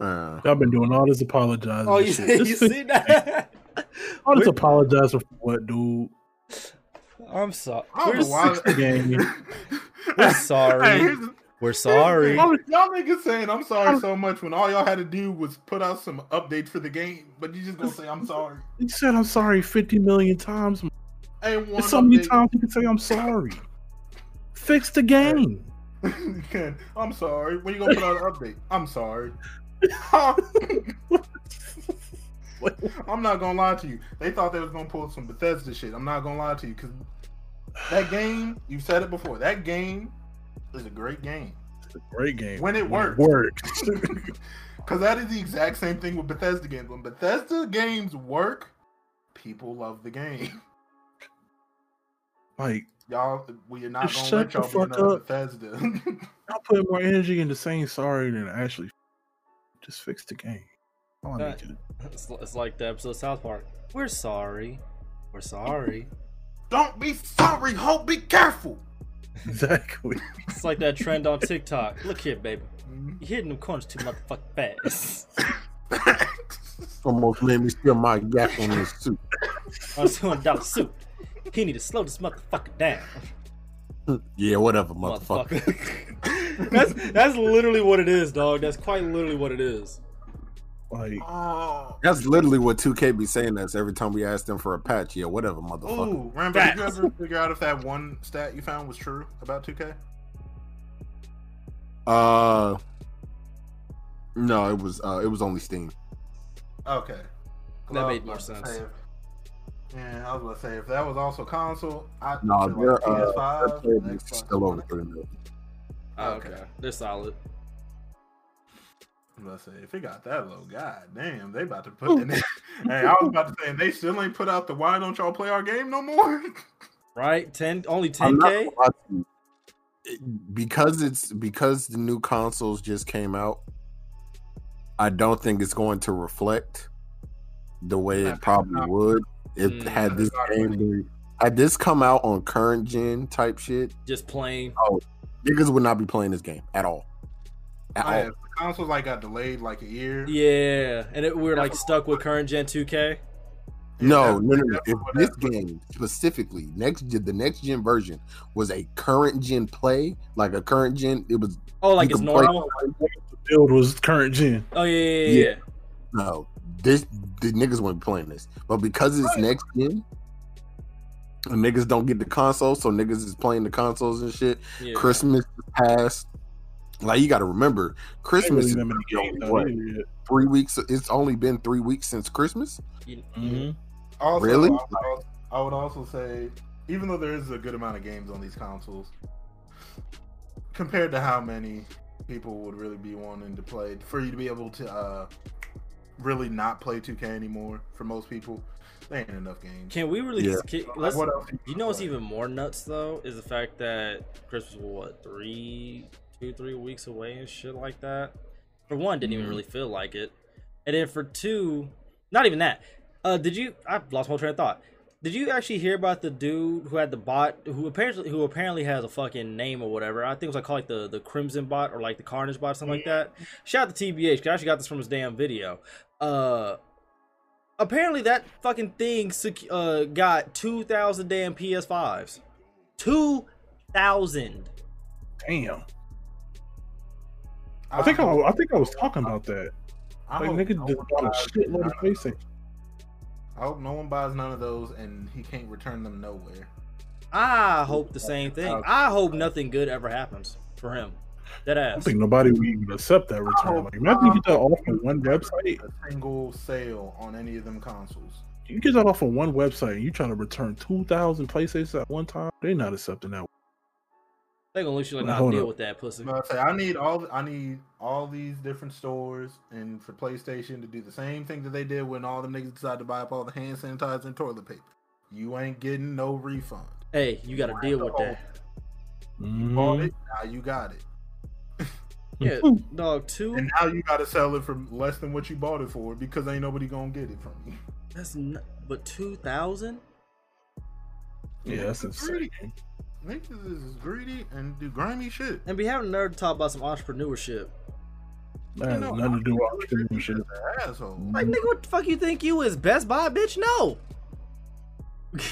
Uh, Y'all been doing all this apologizing. Oh, and you, shit. see, you [laughs] see that? [laughs] all this apologizing for what, dude? I'm sorry. I don't We're, know why. the game. [laughs] We're sorry. Hey, here's we're sorry. Y'all, y'all niggas saying I'm sorry so much when all y'all had to do was put out some updates for the game, but you just gonna say I'm sorry. You said I'm sorry 50 million times. Ain't one There's so many times you can say I'm sorry. Fix the game. [laughs] I'm sorry. When you gonna put out an update? I'm sorry. [laughs] I'm not gonna lie to you. They thought they was gonna pull some Bethesda shit. I'm not gonna lie to you because that game, you said it before. That game is a great game It's a great game. when it works. works. [laughs] Because that is the exact same thing with Bethesda games. When Bethesda games work, people love the game. Like, Y'all, we are not gonna let shut the y'all be fuck another up. Bethesda. [laughs] y'all put more energy into saying sorry than actually just fix the game. All I need That- you to It's, it's like the episode of South Park. We're sorry. We're sorry. Don't be sorry, Hope. Be careful. [laughs] [laughs] Exactly. It's like that trend on TikTok. Look here, baby. Mhm. You hitting them corners too motherfucking fast. almost made me spill my gap on this suit. On two hundred dollar suit. He need to slow this motherfucker down. Yeah, whatever, motherfucker. Motherfucker. [laughs] that's that's literally what it is, dog. That's quite literally what it is. Like, oh. That's literally what 2K be saying us every time we ask them for a patch. Yeah, whatever, motherfucker. Ooh, Rambo, did you Facts. ever figure out if that one stat you found was true about 2K? Uh, no, it was uh, it was only Steam. Okay. That I was made more sense. say if- yeah, I was gonna say if that was also console, I No, feel their like uh, their PS5, player and base is Xbox still over three million. Oh, Okay. okay. They're solid. Let's say if it got that low, god damn, they about to put. And they, [laughs] [laughs] hey, I was about to say, and they still ain't put out the why don't y'all play our game no more? [laughs] Right? Ten only ten not K? gonna lie to you. It- because it's because the new consoles just came out. I don't think it's going to reflect the way it probably would if Mm. had this game been, had this come out on current gen type shit. Just plain. Oh, niggas would not be playing this game at all. At Oh, all. if the consoles like got delayed like a year. Yeah. And it, we're like stuck with current gen two K. No, no, no, no. If this game specifically, next gen, the next gen version was a current gen play, like a current gen, it was Oh, like it's can play- normal. the build was current gen. Oh yeah, yeah, yeah. Yeah. no. This the niggas wouldn't be playing this, but because it's next gen, and niggas don't get the console, so niggas is playing the consoles and shit. yeah. Christmas passed. Like you got to remember, Christmas is Ain't really that many games out what, here three weeks. It's only been three weeks since Christmas. You- Mhm. Also, Really? I would, I would also say, even though there is a good amount of games on these consoles, compared to how many people would really be wanting to play, for you to be able to uh, really not play 2K anymore, for most people, there ain't enough games. Can we really? Yeah. Can, Like, let's, what else you know what's play? even more nuts though is the fact that Christmas was what three, two, three weeks away and shit like that. For one, didn't even Mhm. really feel like it, and then for two, not even that. Uh, did you? I lost my train of thought. Did you actually hear about the dude who had the bot who apparently who apparently has a fucking name or whatever? I think it was like called like the the Crimson bot or like the Carnage bot, something like that. Shout out to TBH. Cause I actually got this from his damn video. Uh, apparently that fucking thing sec- uh got 2000 damn ps5s 2000 Damn. I think I, I think I was talking about that. I Like nigga no just one bought a buys shitload none of of PlayStation. Those. I hope no one buys none of those, and he can't return them nowhere. i hope the same thing i hope nothing good ever happens for him that ass. I don't think nobody would even accept that return. Like, imagine you get that off of one website. A single sale on any of them consoles. You get that off of one website and you trying to return 2,000 PlayStations at one time. They're not accepting that. They gonna literally Wait, not hold deal up. with that pussy No, I say I need all I need all these different stores and for PlayStation to do the same thing that they did when all the niggas decided to buy up all the hand sanitizer and toilet paper. You ain't getting no refund. hey you gotta deal with that You bought Mhm. it, now you got it. yeah [laughs] dog two And now you gotta sell it for less than what you bought it for because ain't nobody gonna get it from you. that's not but 2000 Yeah, that's insane. Niggas is greedy and do grimy shit. And be having a nerd to talk about some entrepreneurship. That You know, nothing to do with entrepreneurship entrepreneurship. asshole. Like, nigga, what the fuck you think you is? Best Buy, bitch? No. [laughs]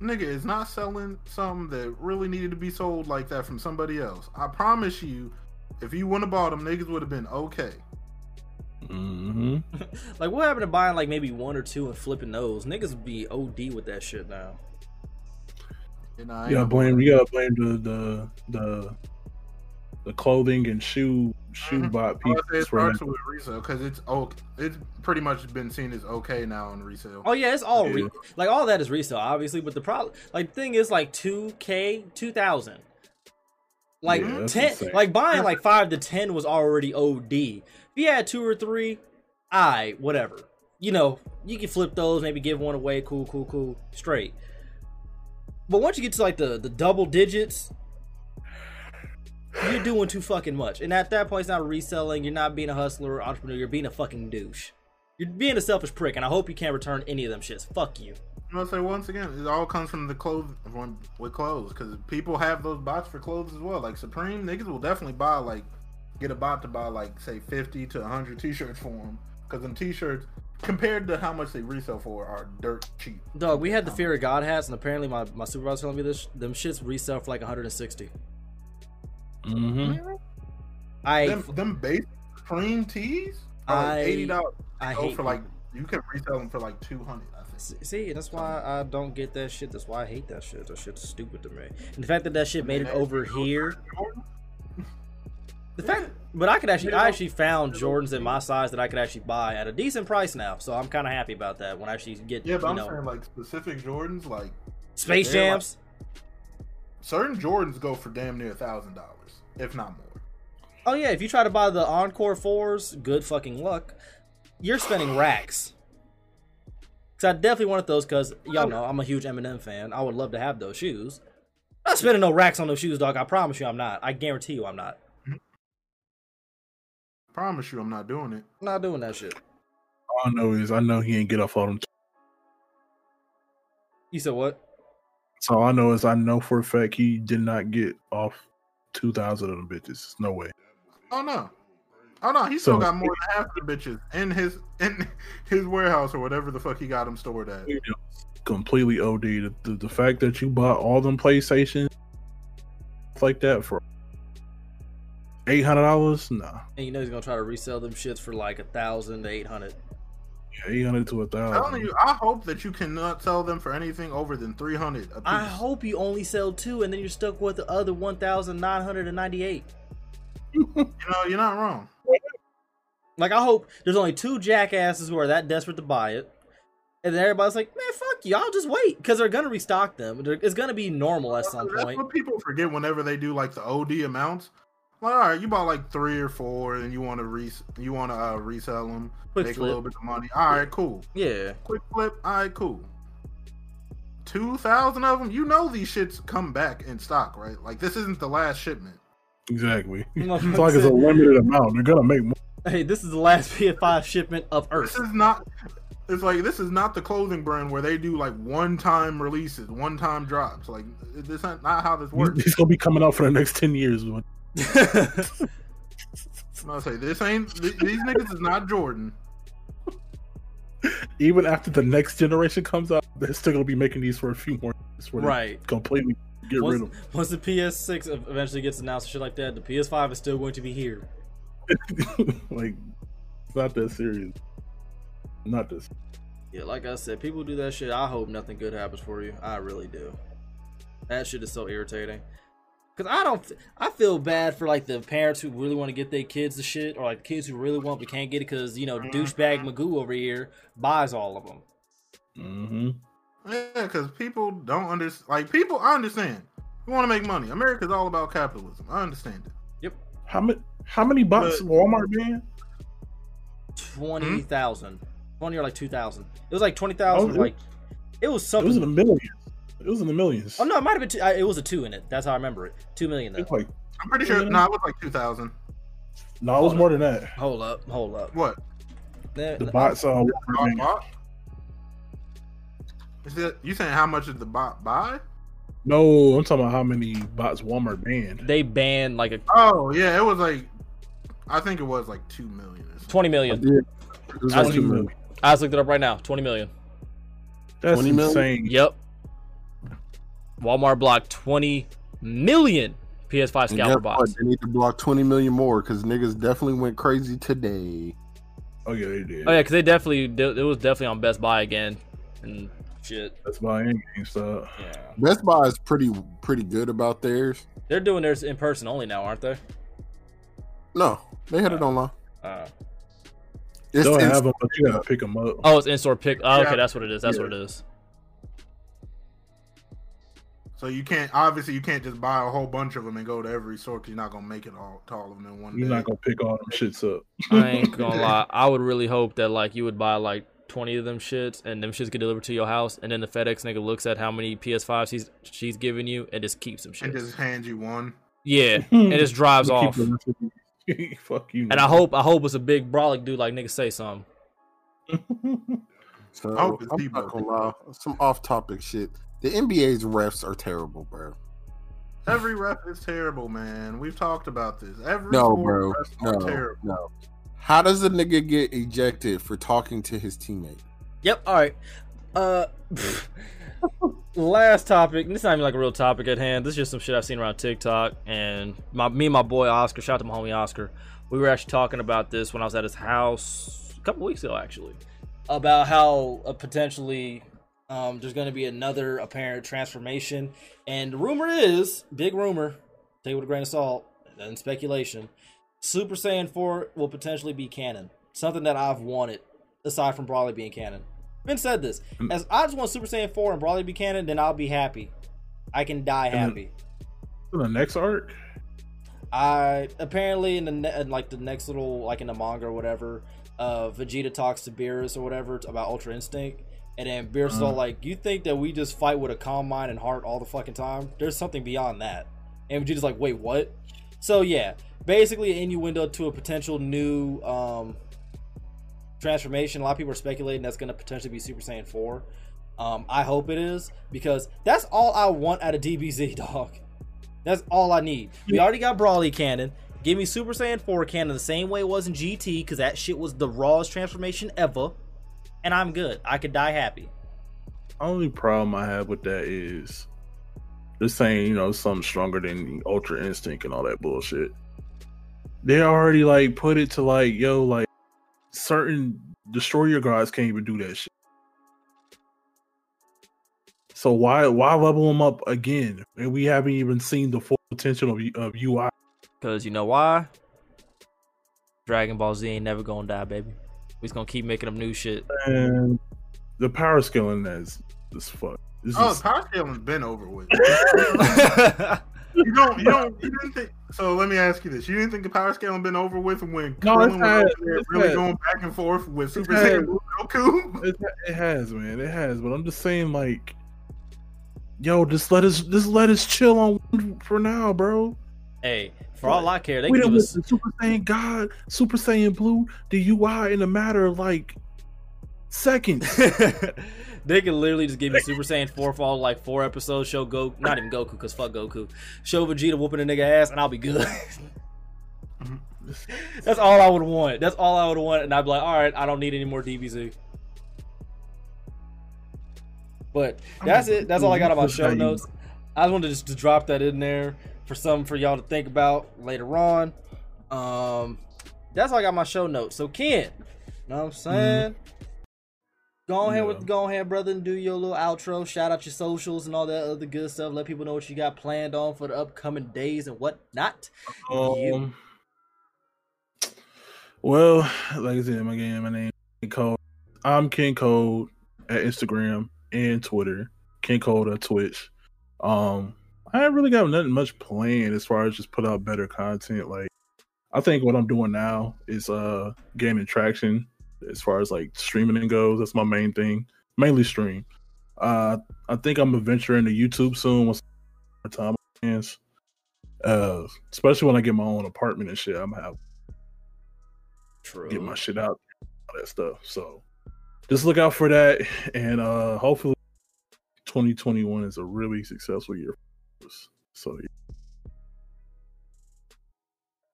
Nigga is not selling something that really needed to be sold like that from somebody else. I promise you, if you wouldn't have bought them, niggas would have been okay. hmm [laughs] like, what happened to buying like maybe one or two and flipping those? Niggas would be OD with that shit now. You know, I You gotta blame. You gotta blame the the the the clothing and shoe shoe Mhm. bot I people. say it for that. starts with resale because it's okay. It's pretty much been seen as okay now on resale. Oh yeah, it's all re- like all that is resale, obviously. But the problem, like, thing is, like, two k, two thousand. Like Yeah, ten, insane. like buying like [laughs] five to ten was already OD. If you had two or three, I whatever. You know, you can flip those, maybe give one away. Cool, cool, cool, straight. But once you get to like the the double digits, you're [sighs] doing too fucking much. And at that point, it's not reselling. You're not being a hustler or entrepreneur. You're being a fucking douche. You're being a selfish prick, and I hope you can't return any of them shits. Fuck you. I'm gonna say once again, it all comes from the clothes with clothes because people have those bots for clothes as well. Like Supreme niggas will definitely buy like get a bot to buy like say 50 to 100 t-shirts for them because them t-shirts compared to how much they resell for are dirt cheap. Dog, we had the Fear of God hats, and apparently my, my supervisor telling me this. Them shits resell for like 160. hmm I them, them basic Supreme tees are I- like eighty dollars. I Go hate for like you can resell them for like 200. I think. S- See, that's why I don't get that shit. That's why I hate that shit. That shit's stupid to me. And the fact that that shit made it over here. The fact, but I could actually, I actually found Jordans in my size that I could actually buy at a decent price now. So I'm kind of happy about that. When I actually get, Yeah, but you I'm know, saying like specific Jordans, like Space they're like- Jams. certain Jordans go for damn near a thousand dollars, if not more. Oh yeah, if you try to buy the Encore fours, good fucking luck. You're spending racks. Cause I definitely wanted those because y'all know I'm a huge Eminem fan. I would love to have those shoes. I'm not spending no racks on those shoes, dog. I promise you, I'm not. I guarantee you, I'm not. Promise you, I'm not doing it. I'm not doing that shit. All I know is I know he ain't get off all them. You said what? So all I know is I know for a fact he did not get off two thousand of them bitches. No way. Oh no. Oh no, he still So- got more than half the bitches in his in his warehouse or whatever the fuck he got them stored at. Completely OD. The, the, the fact that you bought all them PlayStation like that for eight hundred dollars, nah, And you know he's gonna try to resell them shits for like a thousand to eight hundred. eight hundred to a I'm telling thousand. you, I hope that you cannot sell them for anything over than three hundred. I hope you only sell two, and then you're stuck with the other one thousand nine hundred and ninety-eight. [laughs] you know, you're not wrong. Like I hope there's only two jackasses who are that desperate to buy it, and then everybody's like, "Man, fuck you! I'll just wait," because they're gonna restock them. It's gonna be normal at some That's point. what people forget whenever they do like the OD amounts. Like, all right, you bought like three or four, and you want to re you want to uh, resell them, Quick make flip. a little bit of money. All right, cool. Yeah, Quick flip. All right, cool. Two thousand of them. You know these shits come back in stock, right? Like this isn't the last shipment. Exactly. [laughs] It's like it's a limited amount. They're gonna make more. hey, this is the last PS5 shipment of Earth. This Earth. is not. It's like this is not the clothing brand where they do like one-time releases, one-time drops. Like this is not how this works. He's gonna be coming out for the next ten years. [laughs] I'm gonna say this ain't th- these niggas is not Jordan. Even after the next generation comes out, they're still gonna be making these for a few more years. before they right. Completely get rid Once, of them. once the PS6 eventually gets announced and shit like that, the PS5 is still going to be here. [laughs] like, it's not that serious. Not this. Yeah, like I said, people do that shit. I hope nothing good happens for you. I really do. That shit is so irritating. Cause I don't, I feel bad for like the parents who really want to get their kids the shit, or like kids who really want but can't get it because you know douchebag Magoo over here buys all of them. Mm-hmm. Yeah, because people don't understand. Like people, I understand. You want to make money. America's all about capitalism. I understand it. Yep. How many? How many bots But- Walmart being? Twenty thousand, twenty or like two thousand. It was like twenty thousand. Oh, like it was something. It was in the millions. It was in the millions. oh no, it might have been. Two, I, it was a two in it. That's how I remember it. Two million though. Like I'm pretty sure. Yeah. No, it was like 2,000. no, it was more than that. Hold up, hold up. What? There- The bots uh, Walmart Oh, bot? Is that you saying how much did the bot buy? No, I'm talking about how many bots Walmart banned. They banned like a Oh yeah, it was like I think it was like two million. Or something. 20 million. Yeah. It was I like see. two million. I just looked it up right now. 20 million. That's 20 million? insane. Yep. Walmart blocked 20 million PS5 And scalper guess what? bots. They need to block 20 million more because niggas definitely went crazy today. Oh yeah, they did. Oh yeah, because they definitely it was definitely on Best Buy again, and shit. That's why in GameStop. Yeah, Best Buy is pretty pretty good about theirs. they're doing theirs in person only now, aren't they? No, they had it online. Uh, It's, They'll it's- have them, but you gotta pick them up. oh, it's in store pick. Oh, okay, that's what it is. That's Yeah. what it is. So you can't obviously you can't just buy a whole bunch of them and go to every store because you're not gonna make it all to all of them in one day. You're day. not gonna pick all them shits up. I ain't gonna lie. I would really hope that like you would buy like 20 of them shits, and them shits get delivered to your house, and then the FedEx nigga looks at how many PS5s he's she's giving you, and just keeps them shits. and just hand you one. Yeah, [laughs] and just drives off. the rest of the- [laughs] Fuck you. And I hope I hope it's a big brolic dude like nigga say something. [laughs] so, I hope it's I'm not gonna lie. Some off topic shit. The NBA's refs are terrible, bro. Every ref is terrible, man. We've talked about this. Every No, sport bro. refs are No, terrible. no. How does a nigga get ejected for talking to his teammate? Yep. All right. Uh, [laughs] last topic. This is not even like a real topic at hand. This is just some shit I've seen around TikTok. And my me and my boy Oscar, shout out to my homie Oscar. We were actually talking about this when I was at his house a couple weeks ago, actually, about how uh, potentially um, there's going to be another apparent transformation. And the rumor is, big rumor, take it with a grain of salt, and speculation. Super Saiyan 4 will potentially be canon. Something that I've wanted, aside from Broly being canon. Ben said this. As I just want Super Saiyan 4 and Broly be canon, then I'll be happy. I can die happy. the next arc. I apparently in the ne- in, like the next little like in the manga or whatever, uh, Vegeta talks to Beerus or whatever about Ultra Instinct, and then Beerus is all Uh-huh. like, "You think that we just fight with a calm mind and heart all the fucking time? There's something beyond that." And Vegeta's like, "Wait, what?" So yeah, basically an innuendo to a potential new um transformation. A lot of people are speculating that's going to potentially be Super Saiyan 4. Um, I hope it is because that's all I want out of DBZ, [laughs] dog. That's all I need. We already got Broly canon. Give me Super Saiyan 4 canon the same way it was in GT because that shit was the rawest transformation ever. And I'm good. I could die happy. Only problem I have with that is they're saying, you know, something stronger than Ultra Instinct and all that bullshit. They already like put it to like, yo, like certain destroyer guards can't even do that shit. So why why level them up again? And we haven't even seen the full potential of, of UI. Because you know why? Dragon Ball Z ain't never gonna die, baby. We just gonna keep making them new shit. And the power scaling is is fuck. It's Oh, just- power scaling's been over with. [laughs] you don't, you don't, you didn't think. So let me ask you this: You didn't think the power scaling been over with when No, Krillin it's was had- there it's really had. going back and forth with Super. Saiyan Goku? It, it has, man. It has. But I'm just saying, like, yo, just let us, just let us chill on for now, bro. hey, for all I care, they we give us. Super Saiyan God, Super Saiyan Blue, the UI in a matter of like seconds. [laughs] they can literally just give me Super Saiyan 4 for all like four episodes. Show Goku, not even Goku, because fuck Goku. Show Vegeta whooping a nigga ass, and I'll be good. Mm-hmm. That's all I would want. That's all I would want, and I'd be like, all right, I don't need any more DBZ. But that's it. That's all I got on my show mm-hmm. notes. I just wanted to just to drop that in there for something for y'all to think about later on. Um, that's all I got my show notes. So Ken, know what I'm saying? Go ahead Yeah. with go ahead, brother, and do your little outro. Shout out your socials and all that other good stuff. Let people know what you got planned on for the upcoming days and whatnot. You. Um, well, like I said, my game, my name is Code. I'm Ken Code at Instagram and Twitter. Ken Code on Twitch. Um, I really got nothing much planned as far as just put out better content. Like, I think what I'm doing now is uh gaining traction as far as like streaming and goes. That's my main thing, mainly stream. Uh, I think I'm gonna venture into YouTube soon once time hands. Uh, especially when I get my own apartment and shit, I'm gonna have True. get my shit out, all that stuff. So just look out for that, and uh hopefully 2021 is a really successful year for us. So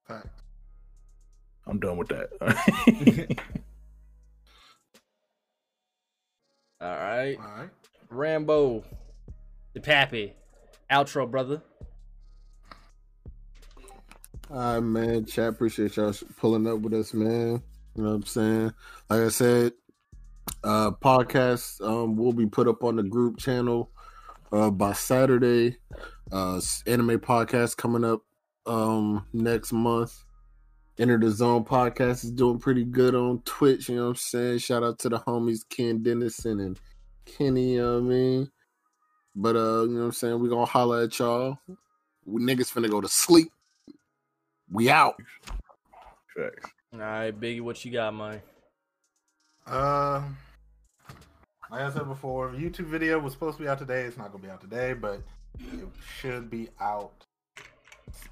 Fact. I'm done with that. [laughs] All right. All right. Rambo, the Pappy, outro, brother. All right, man. Chat, appreciate y'all pulling up with us, man. You know what I'm saying? Like I said, uh podcast um will be put up on the group channel uh by Saturday. Uh anime podcast coming up um next month. Enter the Zone podcast is doing pretty good on Twitch, you know what I'm saying? Shout out to the homies Ken Dennison and Kenny, you know what I mean? But uh, you know what I'm saying? we gonna holler at y'all. We niggas finna go to sleep. We out. Facts. All right, Biggie, what you got, man? Uh, like I said before, the YouTube video was supposed to be out today. It's not gonna be out today, but it should be out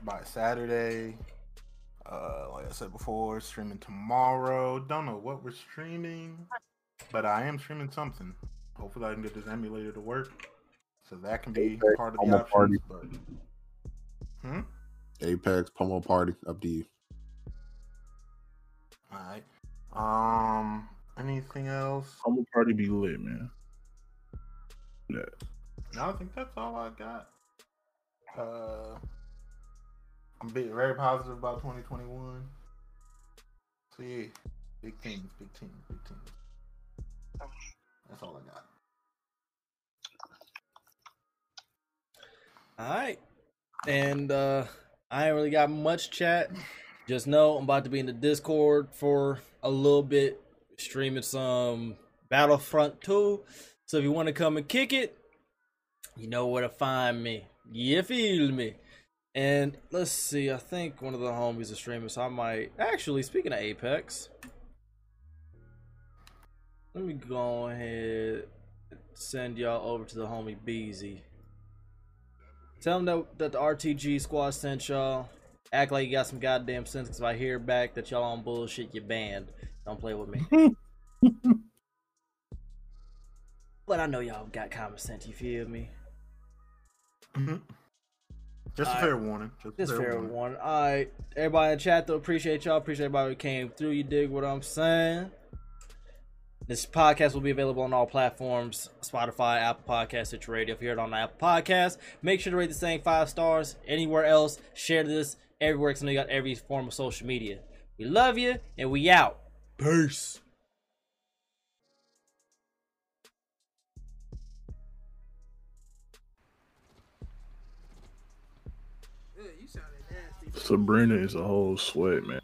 by Saturday. Uh, like I said before, streaming tomorrow. Don't know what we're streaming, but I am streaming something. Hopefully, I can get this emulator to work, so that can be Okay, part of the options. party. But hmm. Apex, Pomo Party, up to you. All right. Um. Anything else? I'm gonna party be lit, man. Yeah. I think that's all I got. Uh, I'm be very positive about 2021. So yeah, big things, big things, big things. That's all I got. All right. And uh I ain't really got much chat. Just know I'm about to be in the Discord for a little bit, streaming some Battlefront 2. So if you want to come and kick it, you know where to find me. You feel me? And let's see, I think one of the homies is streaming, so I might actually speaking of Apex. Let me go ahead and send y'all over to the homie Beezy. Tell him that, that the RTG squad sent y'all. Act like you got some goddamn sense, because if I hear back that y'all on bullshit, you banned. Don't play with me. [laughs] but I know y'all got common sense, you feel me? Mm-hmm. Just a fair warning. Just, Just a fair, fair warning. one. Alright. Everybody in the chat, though, appreciate y'all. Appreciate everybody who came through. You dig what I'm saying? This podcast will be available on all platforms Spotify, Apple Podcasts, Stitcher Radio. If you heard on the Apple Podcast, make sure to rate this thing five stars. Anywhere else, share this everywhere because I know you got every form of social media. We love you, and we out. Peace. Sabrina is a whole sweat, man.